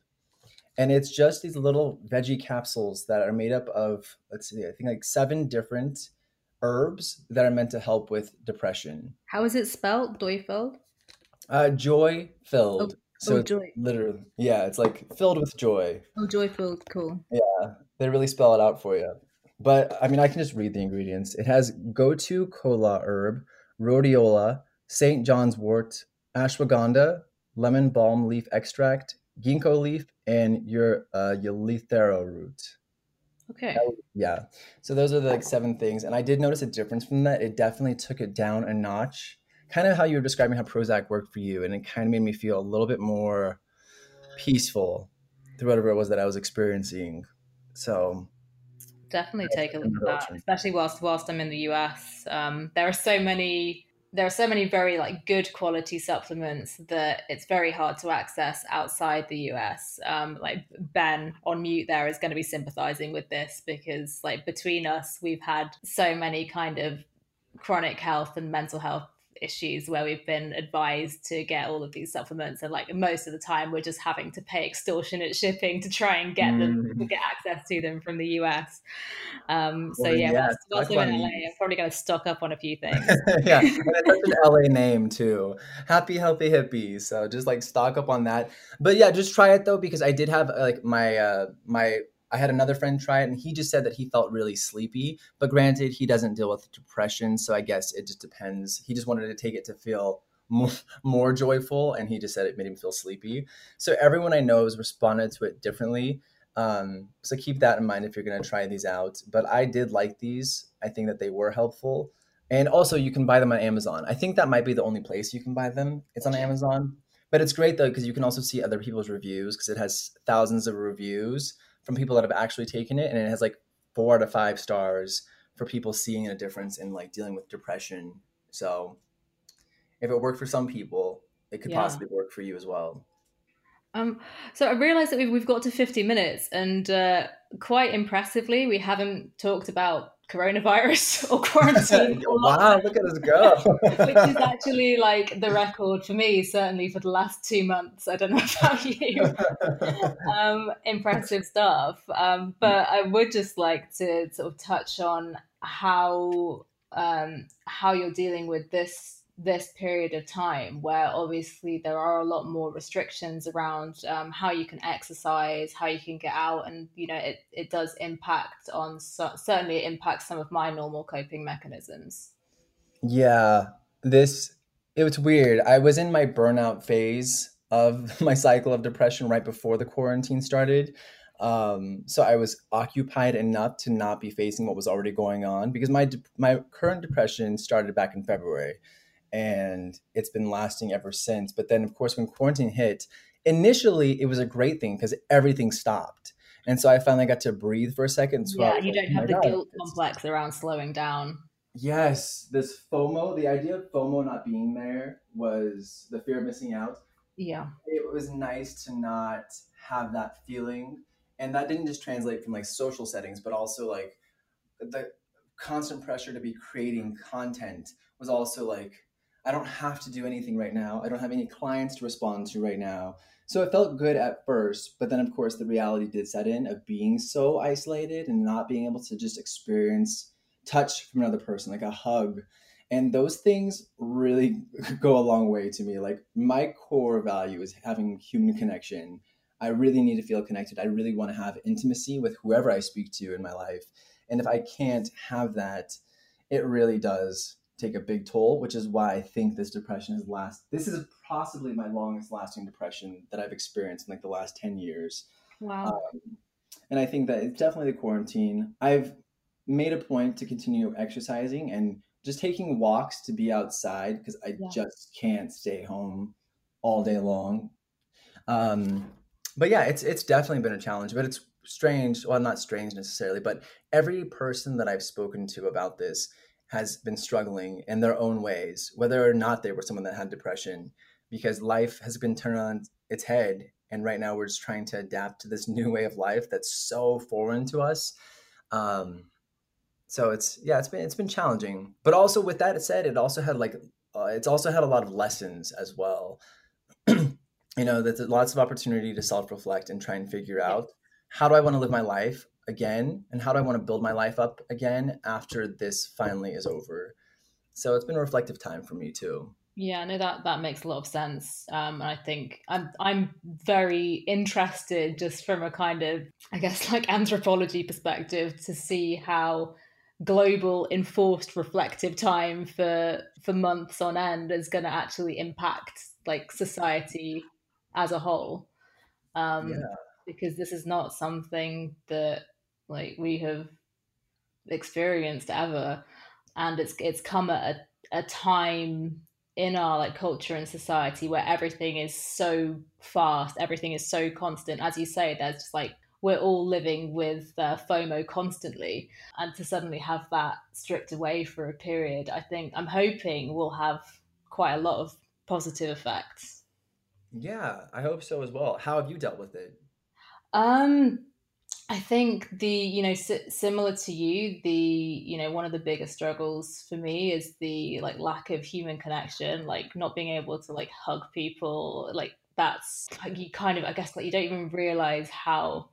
and it's just these little veggie capsules that are made up of let's see i think like seven different herbs that are meant to help with depression. How is it spelled? Joy filled uh joy filled oh, so oh, joy. literally yeah it's like filled with joy. Oh joy filled cool. Yeah they really spell it out for you. But i mean i can just read the ingredients. It has gotu kola herb rhodiola st john's wort ashwagandha lemon balm leaf extract ginkgo leaf and your uh, root. Okay. yeah. So those are the like seven things, and I did notice a difference from that. It definitely took it down a notch. Kind of how you were describing how Prozac worked for you, and it kind of made me feel a little bit more peaceful through whatever it was that I was experiencing. So definitely take a look at that, especially whilst whilst I'm in the US. Um, there are so many there are so many very like good quality supplements that it's very hard to access outside the US. Um, like Ben on mute there is going to be sympathizing with this because like between us we've had so many kind of chronic health and mental health issues where we've been advised to get all of these supplements and like most of the time we're just having to pay extortionate shipping to try and get them to mm. get access to them from the US. Um, so well, yeah, yeah whilst, whilst in LA, I'm probably going to stock up on a few things. yeah, and it's such an LA name too. Happy Healthy Hippie. So just like stock up on that. But yeah, just try it though because I did have like my uh, my I had another friend try it and he just said that he felt really sleepy. But granted, he doesn't deal with depression. So I guess it just depends. He just wanted to take it to feel more, more joyful and he just said it made him feel sleepy. So everyone I know has responded to it differently. Um, so keep that in mind if you're going to try these out. But I did like these. I think that they were helpful. And also, you can buy them on Amazon. I think that might be the only place you can buy them. It's on Amazon. But it's great though because you can also see other people's reviews because it has thousands of reviews from people that have actually taken it, and it has like four out of five stars for people seeing a difference in like dealing with depression. So if it worked for some people, it could yeah. possibly work for you as well. Um, so I realised that we've, we've got to 50 minutes, and uh, quite impressively, we haven't talked about coronavirus or quarantine. wow, look at us go! which is actually like the record for me, certainly for the last two months. I don't know about you. um, impressive stuff. Um, but I would just like to sort of touch on how um, how you're dealing with this this period of time where obviously there are a lot more restrictions around um, how you can exercise how you can get out and you know it, it does impact on so, certainly it impacts some of my normal coping mechanisms. Yeah this it was weird. I was in my burnout phase of my cycle of depression right before the quarantine started. Um, so I was occupied enough to not be facing what was already going on because my my current depression started back in February and it's been lasting ever since. But then, of course, when quarantine hit, initially it was a great thing because everything stopped. And so I finally got to breathe for a second. So yeah, you don't oh have oh the God, guilt complex around slowing down. Yes, this FOMO, the idea of FOMO not being there was the fear of missing out. Yeah. It was nice to not have that feeling. And that didn't just translate from like social settings, but also like the constant pressure to be creating content was also like I don't have to do anything right now. I don't have any clients to respond to right now. So it felt good at first, but then of course the reality did set in of being so isolated and not being able to just experience touch from another person, like a hug. And those things really go a long way to me. Like my core value is having human connection. I really need to feel connected. I really want to have intimacy with whoever I speak to in my life. And if I can't have that, it really does take a big toll, which is why I think this depression has last. This is possibly my longest lasting depression that I've experienced in like the last 10 years. Wow. Um, and I think that it's definitely the quarantine. I've made a point to continue exercising and just taking walks to be outside because I yeah. just can't stay home all day long. Um, but yeah, it's it's definitely been a challenge, but it's strange. Well, not strange necessarily, but every person that I've spoken to about this has been struggling in their own ways, whether or not they were someone that had depression, because life has been turned on its head. And right now we're just trying to adapt to this new way of life that's so foreign to us. Um, so it's yeah, it's been it's been challenging. But also with that said, it also had like uh, it's also had a lot of lessons as well. you know, there's lots of opportunity to self reflect and try and figure out how do I want to live my life again and how do I want to build my life up again after this finally is over. So it's been a reflective time for me too. Yeah, no, that that makes a lot of sense. Um, and I think I'm I'm very interested, just from a kind of, I guess, like anthropology perspective, to see how global enforced reflective time for for months on end is going to actually impact like society as a whole. Um, yeah. Because this is not something that like we have experienced ever and it's it's come at a, a time in our like culture and society where everything is so fast everything is so constant as you say there's just like we're all living with uh, FOMO constantly, and to suddenly have that stripped away for a period, I think I'm hoping will have quite a lot of positive effects. Yeah, I hope so as well. How have you dealt with it? Um, I think the you know similar to you, the you know one of the biggest struggles for me is the like lack of human connection, like not being able to like hug people, like that's like you kind of I guess like you don't even realize how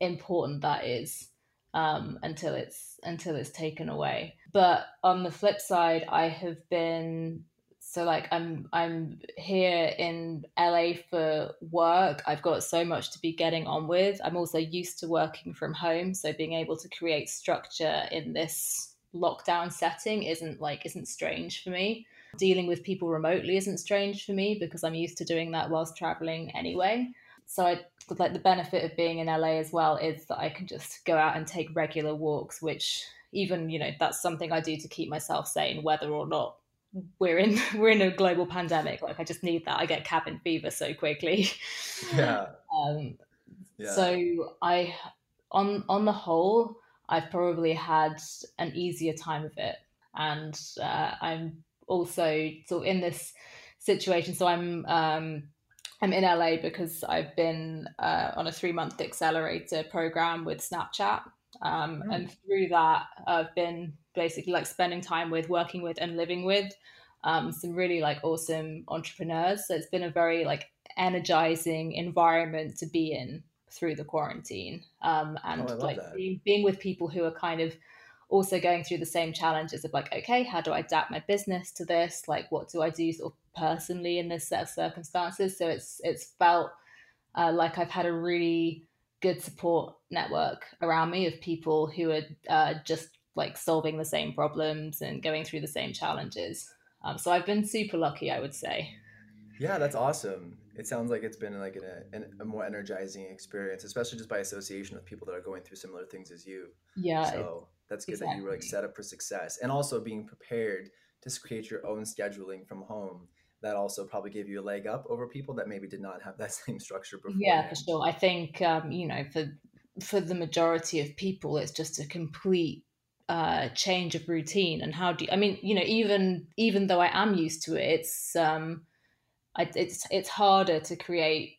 important that is um, until it's until it's taken away. But on the flip side, I have been so like I'm I'm here in LA for work. I've got so much to be getting on with. I'm also used to working from home, so being able to create structure in this lockdown setting isn't like isn't strange for me. Dealing with people remotely isn't strange for me because I'm used to doing that whilst traveling anyway. So I like the benefit of being in LA as well is that I can just go out and take regular walks, which even you know that's something I do to keep myself sane, whether or not we're in we're in a global pandemic. Like I just need that. I get cabin fever so quickly. Yeah. um, yeah. So I, on on the whole, I've probably had an easier time of it, and uh, I'm also sort of in this situation. So I'm um, I'm in LA because I've been uh, on a three month accelerator program with Snapchat. Um, mm. And through that, I've been basically like spending time with, working with, and living with um, some really like awesome entrepreneurs. So it's been a very like energizing environment to be in through the quarantine. Um, and oh, like being, being with people who are kind of also going through the same challenges of like, okay, how do I adapt my business to this? Like, what do I do sort of personally in this set of circumstances? So it's it's felt uh, like I've had a really good support network around me of people who are uh, just like solving the same problems and going through the same challenges. Um, so I've been super lucky, I would say. Yeah, that's awesome. It sounds like it's been like an, a more energizing experience, especially just by association with people that are going through similar things as you. Yeah. So that's good exactly. that you were like set up for success, and also being prepared to create your own scheduling from home. That also probably gave you a leg up over people that maybe did not have that same structure before. Yeah, for sure. I think um, you know for for the majority of people, it's just a complete uh, change of routine. And how do you, I mean, you know, even even though I am used to it, it's um, I, it's it's harder to create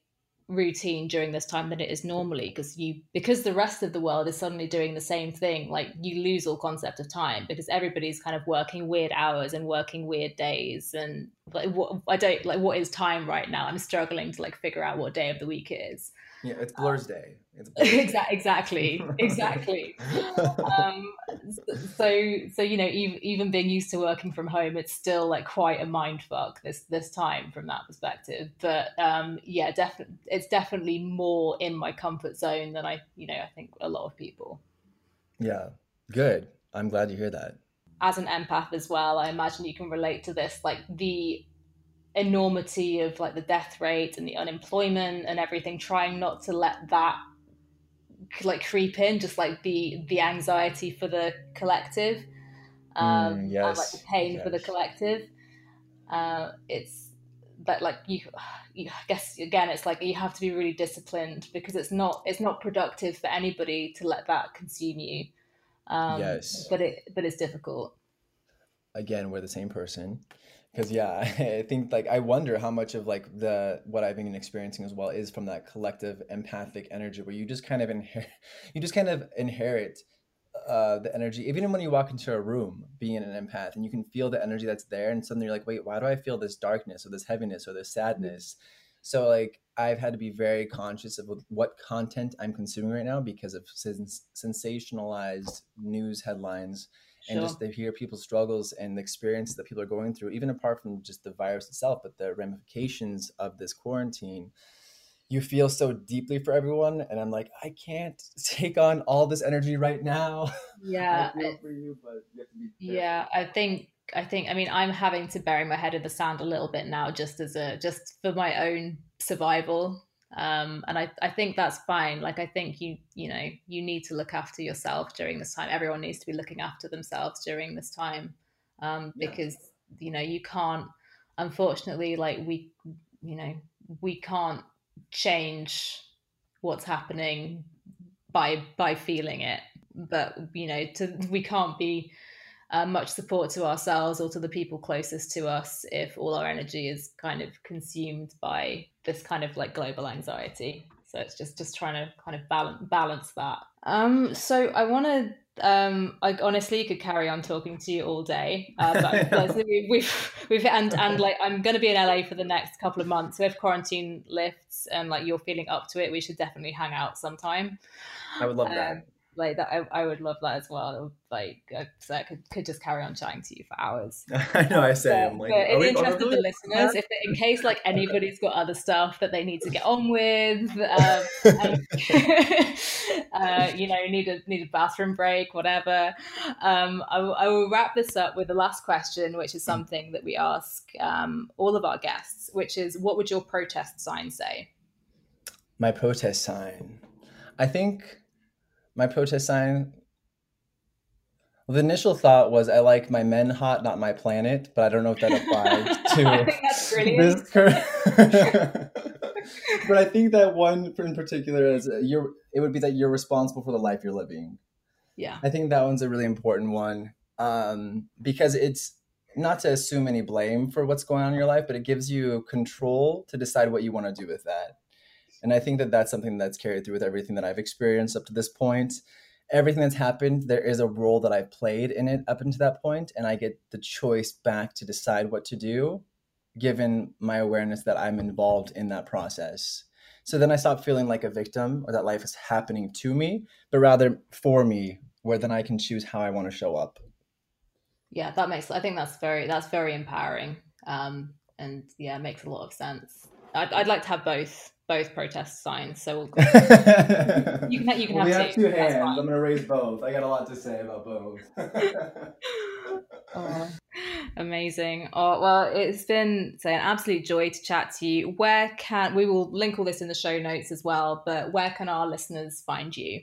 routine during this time than it is normally because you because the rest of the world is suddenly doing the same thing like you lose all concept of time because everybody's kind of working weird hours and working weird days and like what I don't like what is time right now? I'm struggling to like figure out what day of the week it is yeah, it's Blur's Day. It's Blur's exactly, exactly, exactly. um, so, so you know, even, even being used to working from home, it's still like quite a mind fuck this this time from that perspective. But um, yeah, definitely, it's definitely more in my comfort zone than I, you know, I think a lot of people. Yeah, good. I'm glad to hear that. As an empath as well, I imagine you can relate to this. Like the enormity of like the death rate and the unemployment and everything trying not to let that like creep in just like the the anxiety for the collective um mm, yes. and like the pain yes. for the collective. Uh it's that like you, you i guess again it's like you have to be really disciplined because it's not it's not productive for anybody to let that consume you. Um yes. but it but it's difficult. Again we're the same person because yeah i think like i wonder how much of like the what i've been experiencing as well is from that collective empathic energy where you just kind of inherit you just kind of inherit uh, the energy. Even when you walk into a room being an empath and you can feel the energy that's there and suddenly you're like wait why do i feel this darkness or this heaviness or this sadness? So like i've had to be very conscious of what content i'm consuming right now because of sens- sensationalized news headlines and sure. just to hear people's struggles and the experiences that people are going through, even apart from just the virus itself, but the ramifications of this quarantine. You feel so deeply for everyone, and I'm like, I can't take on all this energy right now. Yeah, I feel for you, but you have to be. Yeah, I think I think I mean I'm having to bury my head in the sand a little bit now, just as a just for my own survival um, and I, I think that's fine. Like i think you you know you need to look after yourself during this time. Everyone needs to be looking after themselves during this time um, because yeah. you know you can't unfortunately like we you know we can't change what's happening by by feeling it. But you know to we can't be uh, much support to ourselves or to the people closest to us if all our energy is kind of consumed by this kind of like global anxiety. So it's just just trying to kind of balance balance that. Um, so I want to. Um, I honestly could carry on talking to you all day, uh, but we've we've and and like I'm going to be in LA for the next couple of months. So if quarantine lifts and like you're feeling up to it, we should definitely hang out sometime. I would love um, that like that. I, I would love that as well. Like, so I could, could just carry on chatting to you for hours. I know. I say, but, I'm like, but in the interest of the listeners, if in case like anybody's got other stuff that they need to get on with, um, and, uh, you know, need a need a bathroom break, whatever. Um, I, I, will wrap this up with the last question, which is mm. something that we ask um, all of our guests, which is, what would your protest sign say? My protest sign. I think my protest sign. Well, the initial thought was I like my men hot, not my planet, but I don't know if that applies to I think that's brilliant. this. but I think that one in particular is uh, you're. It would be that you're responsible for the life you're living. Yeah, I think that one's a really important one um, because it's not to assume any blame for what's going on in your life, but it gives you control to decide what you want to do with that. And I think that that's something that's carried through with everything that I've experienced up to this point. Everything that's happened, there is a role that I've played in it up until that point, and I get the choice back to decide what to do, given my awareness that I'm involved in that process. So then I stop feeling like a victim or that life is happening to me, but rather for me, where then I can choose how I want to show up. Yeah, that makes. I think that's very that's very empowering, um, and yeah, makes a lot of sense. I'd, I'd like to have both both protest signs. So we'll you can you can well, have, we have two, two hands. I'm gonna raise both. I got a lot to say about both. oh, amazing. Oh well, it's been say, an absolute joy to chat to you. Where can we will link all this in the show notes as well? But where can our listeners find you?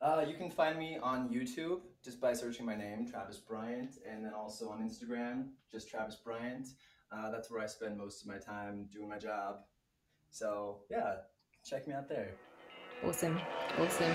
Uh, you can find me on YouTube just by searching my name, Travis Bryant, and then also on Instagram, just Travis Bryant. Uh, that's where I spend most of my time doing my job. So yeah, check me out there. Awesome. Awesome.